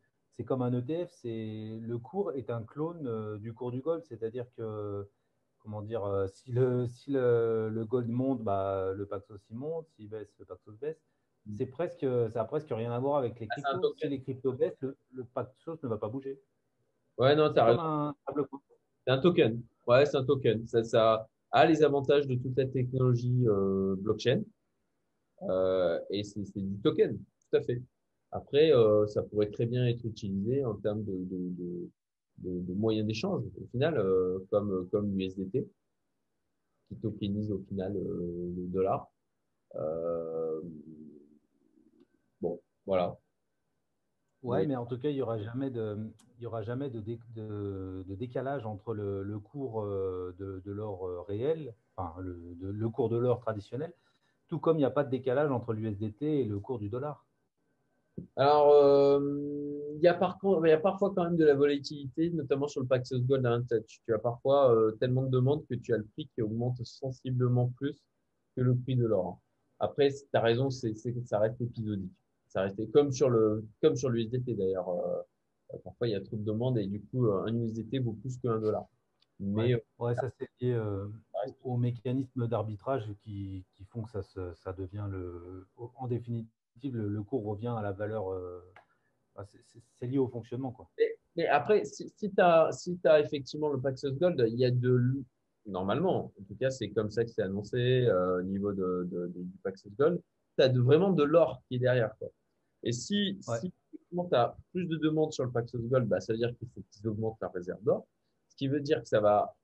comme un ETF. Le cours est un clone euh, du cours du gold. C'est-à-dire que, comment dire, si, le, si le, le gold monte, bah, le Paxos aussi monte. S'il baisse, le Paxos baisse. C'est presque, ça n'a presque rien à voir avec les Ah, cryptos. si les cryptos baissent, le, le Paxos ne va pas bouger. Ouais, non, C'est tu as comme raison. un tableau. C'est un token. Ouais, c'est un token. Ça, ça a les avantages de toute la technologie euh, blockchain. Euh, et c'est c'est du token, tout à fait. Après, euh, ça pourrait très bien être utilisé en termes de, de, de, de, de moyens d'échange, au final, euh, comme, comme l'USDT, qui tokenise au final euh, le dollar. Euh, bon, voilà. Ouais, Mais- mais en tout cas, il n'y aura jamais de, il y aura jamais de, dé- de- de décalage entre le, le cours euh, de, de l'or euh, réel, enfin le, de- le cours de l'or traditionnel, tout comme il n'y a pas de décalage entre l'USDT et le cours du dollar. Alors, euh, il y a par contre, il y a parfois quand même de la volatilité, notamment sur le Paxos Gold. hein. Tu, tu as parfois euh, tellement de demandes que tu as le prix qui augmente sensiblement plus que le prix de l'or. Après, tu as raison, c'est, c'est, ça reste épisodique. Ça reste comme sur le, comme sur l'USDT d'ailleurs. Euh, parfois, il y a trop de demandes et du coup, un USDT vaut plus qu'un dollar. Mais euh, Ouais, ça c'est lié euh, au, mécanisme d'arbitrage qui, qui font que ça, se- ça devient le, en définitive, le, le cours revient à la valeur. euh, c'est- lié au fonctionnement, quoi. Mais après, si, si tu as, si as effectivement le Paxos Gold, il y a de normalement, en tout cas, c'est comme ça que c'est annoncé euh, au niveau de, de- de- du Paxos Gold, tu as de, vraiment de l'or qui est derrière. Quoi. Et si, Ouais. si tu as plus de demandes sur le Paxos Gold, bah, ça veut dire qu'il faut qu'ils augmentent la réserve d'or, ce qui veut dire que ça va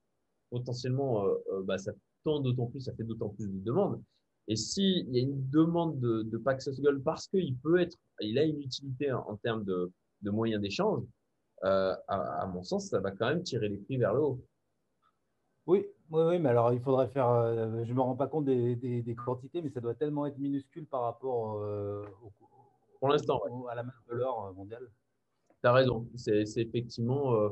potentiellement, euh, euh, bah, ça tend d'autant plus, ça fait d'autant plus de demandes. Et s'il y a une demande de, de Paxos Gold parce qu'il peut être, il a une utilité en, en termes de, de moyens d'échange, euh, à, à mon sens, ça va quand même tirer les prix vers le haut. Oui, oui, oui, mais alors il faudrait faire. euh, je ne me rends pas compte des, des- des quantités, mais ça doit tellement être minuscule par rapport euh, au- Pour l'instant, à la masse de l'or euh, mondiale. tu as raison. C'est effectivement euh,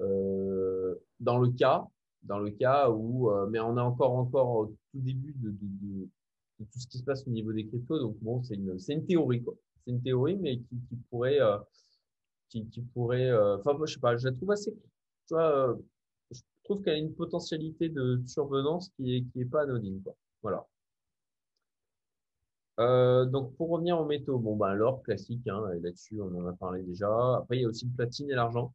euh, dans le cas, dans le cas où, euh, mais on est encore, encore au tout début de, de, de- de tout ce qui se passe au niveau des cryptos. Donc bon, c'est une, une théorie, quoi. C'est une théorie, mais qui, qui pourrait, qui, qui pourrait, enfin, moi, je sais pas, je la trouve assez, tu vois, je trouve qu'elle a une potentialité de survenance qui est, qui est pas anodine, quoi. Voilà. Euh, donc pour revenir aux métaux, bon ben l'or classique, hein, là-dessus on en a parlé déjà. Après il y a aussi le platine et l'argent.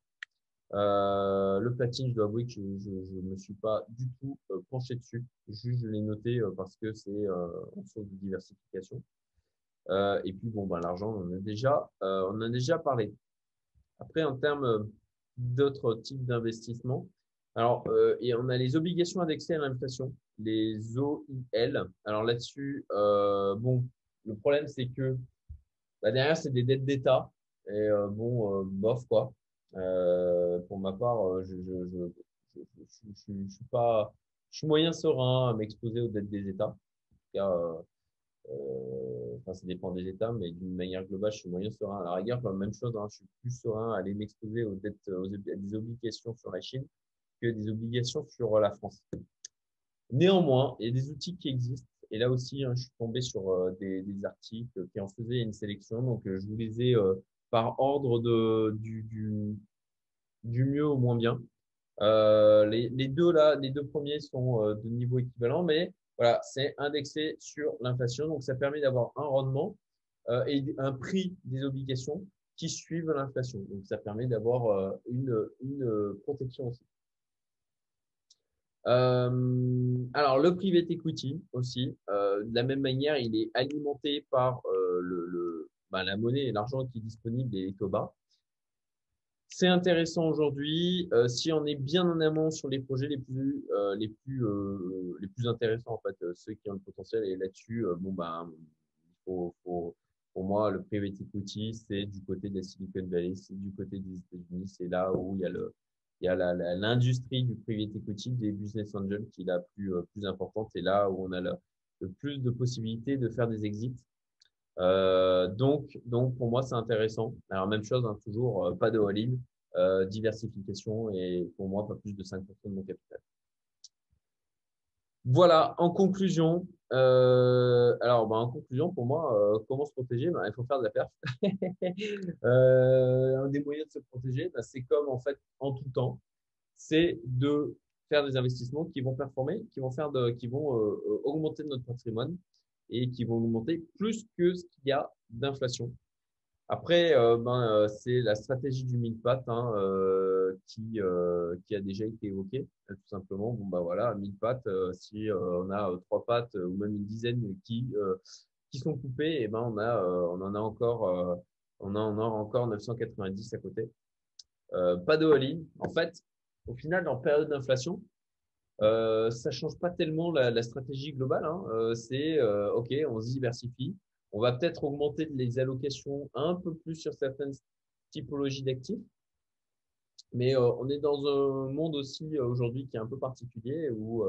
Euh, le platine, je dois avouer que je ne me suis pas du tout euh, penché dessus. Juste je l'ai noté euh, parce que c'est euh, une source de diversification. Euh, et puis bon ben l'argent, on en a déjà, on en a déjà parlé. Après en termes d'autres types d'investissements, alors et on a les obligations indexées à l'inflation, les OIL. Alors là-dessus, euh, bon, le problème, c'est que bah, derrière, c'est des dettes d'État. Et bon, bof, quoi. pour ma part, je, je, suis pas, je suis moyen serein à m'exposer aux dettes des États. En tout cas, euh, enfin, ça dépend des États, mais d'une manière globale, je suis moyen serein. À la rigueur, la même chose, hein, je suis plus serein à aller m'exposer aux dettes, aux, obligations sur la Chine que des obligations sur la France. Néanmoins, il y a des outils qui existent. Et là aussi, hein, je suis tombé sur euh, des, articles qui en faisaient une sélection. Donc, euh, je vous les ai euh, par ordre de, du, du, du, mieux au moins bien. Les, les, deux là, les deux premiers sont de niveau équivalent, mais voilà, c'est indexé sur l'inflation. Donc, ça permet d'avoir un rendement et un prix des obligations qui suivent l'inflation. Donc, ça permet d'avoir une, une protection aussi. Euh, alors, le private equity aussi, euh, de la même manière, il est alimenté par euh, le, le bah, la monnaie et l'argent qui est disponible et bas. C'est intéressant aujourd'hui euh, si on est bien en amont sur les projets les plus euh, les plus les plus intéressants en fait, ceux qui ont le potentiel et là-dessus, bon bah, faut, faut, pour moi, le private equity, c'est du côté de la Silicon Valley, c'est du côté des États-Unis, c'est là où il y a le il y a l'industrie du private equity, des business angels qui est la plus, euh, plus importante et là où on a le, plus de possibilités de faire des exits. Euh, donc, donc, pour moi, c'est intéressant. Alors, même chose, hein, toujours, euh, pas de all-in, euh, diversification et pour moi, pas plus de 5% de mon capital. Voilà, en conclusion, euh, alors bah, en conclusion, pour moi, euh, comment se protéger? Bah, Il faut faire de la perf. euh, un des moyens de se protéger, bah, c'est comme en fait en tout temps, c'est de faire des investissements qui vont performer, qui vont faire qui vont augmenter notre patrimoine et qui vont augmenter plus que ce qu'il y a d'inflation. Après, ben, c'est la stratégie du mille pattes hein, qui, qui a déjà été évoquée, tout simplement. Bon, bah voilà, mille pattes, si on a trois pattes ou même une dizaine qui, qui sont coupées, et eh ben on, a, on en a encore, on en a encore 990 à côté. pas de all-in. En fait, au final, en période d'inflation, euh, ça change pas tellement la, la stratégie globale. Hein. c'est OK, on se diversifie on va peut-être augmenter les allocations un peu plus sur certaines typologies d'actifs. Mais euh, on est dans un monde aussi euh, aujourd'hui qui est un peu particulier où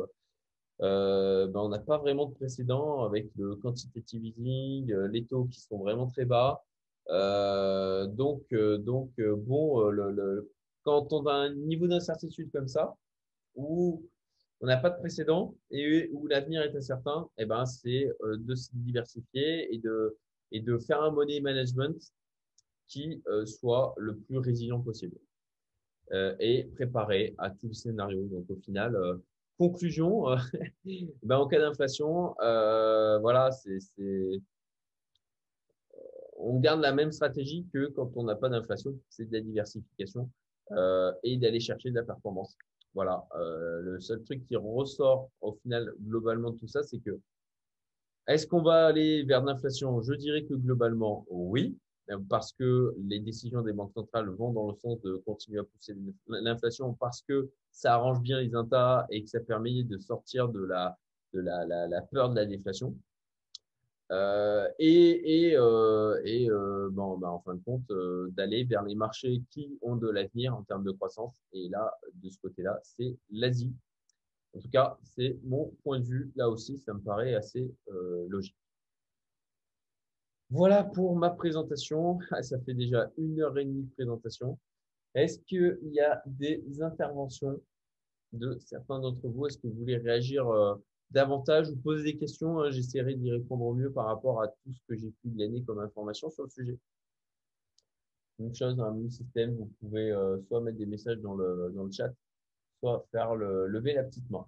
euh, ben, on n'a pas vraiment de précédent avec le quantitative easing, les taux qui sont vraiment très bas. donc, donc bon, quand on a un niveau d'incertitude comme ça, où on n'a pas de précédent et où l'avenir est incertain, eh ben, c'est de se diversifier et de, et de faire un money management qui soit le plus résilient possible et préparé à tout le scénario. Donc, au final, conclusion, ben, en cas d'inflation, voilà, c'est, on garde la même stratégie que quand on n'a pas d'inflation, c'est de la diversification et d'aller chercher de la performance. Voilà, euh, le seul truc qui ressort au final globalement de tout ça, c'est que est-ce qu'on va aller vers l'inflation? Je dirais que globalement, oui, parce que les décisions des banques centrales vont dans le sens de continuer à pousser l'inflation, parce que ça arrange bien les États et que ça permet de sortir de la, peur de la déflation. Euh, et, euh, euh, bah, en fin de compte, euh, d'aller vers les marchés qui ont de l'avenir en termes de croissance. Et là, de ce côté-là, c'est l'Asie. En tout cas, c'est mon point de vue. Là aussi, ça me paraît assez euh, logique. Voilà pour ma présentation. Ah, ça fait déjà une heure et demie de présentation. Est-ce qu'il y a des interventions de certains d'entre vous? Est-ce que vous voulez réagir davantage ou poser des questions? Hein, j'essaierai d'y répondre au mieux par rapport à tout ce que j'ai pu glaner comme information sur le sujet. Une chose dans le même système, vous pouvez euh, soit mettre des messages dans le, dans le chat, soit faire le, lever la petite main.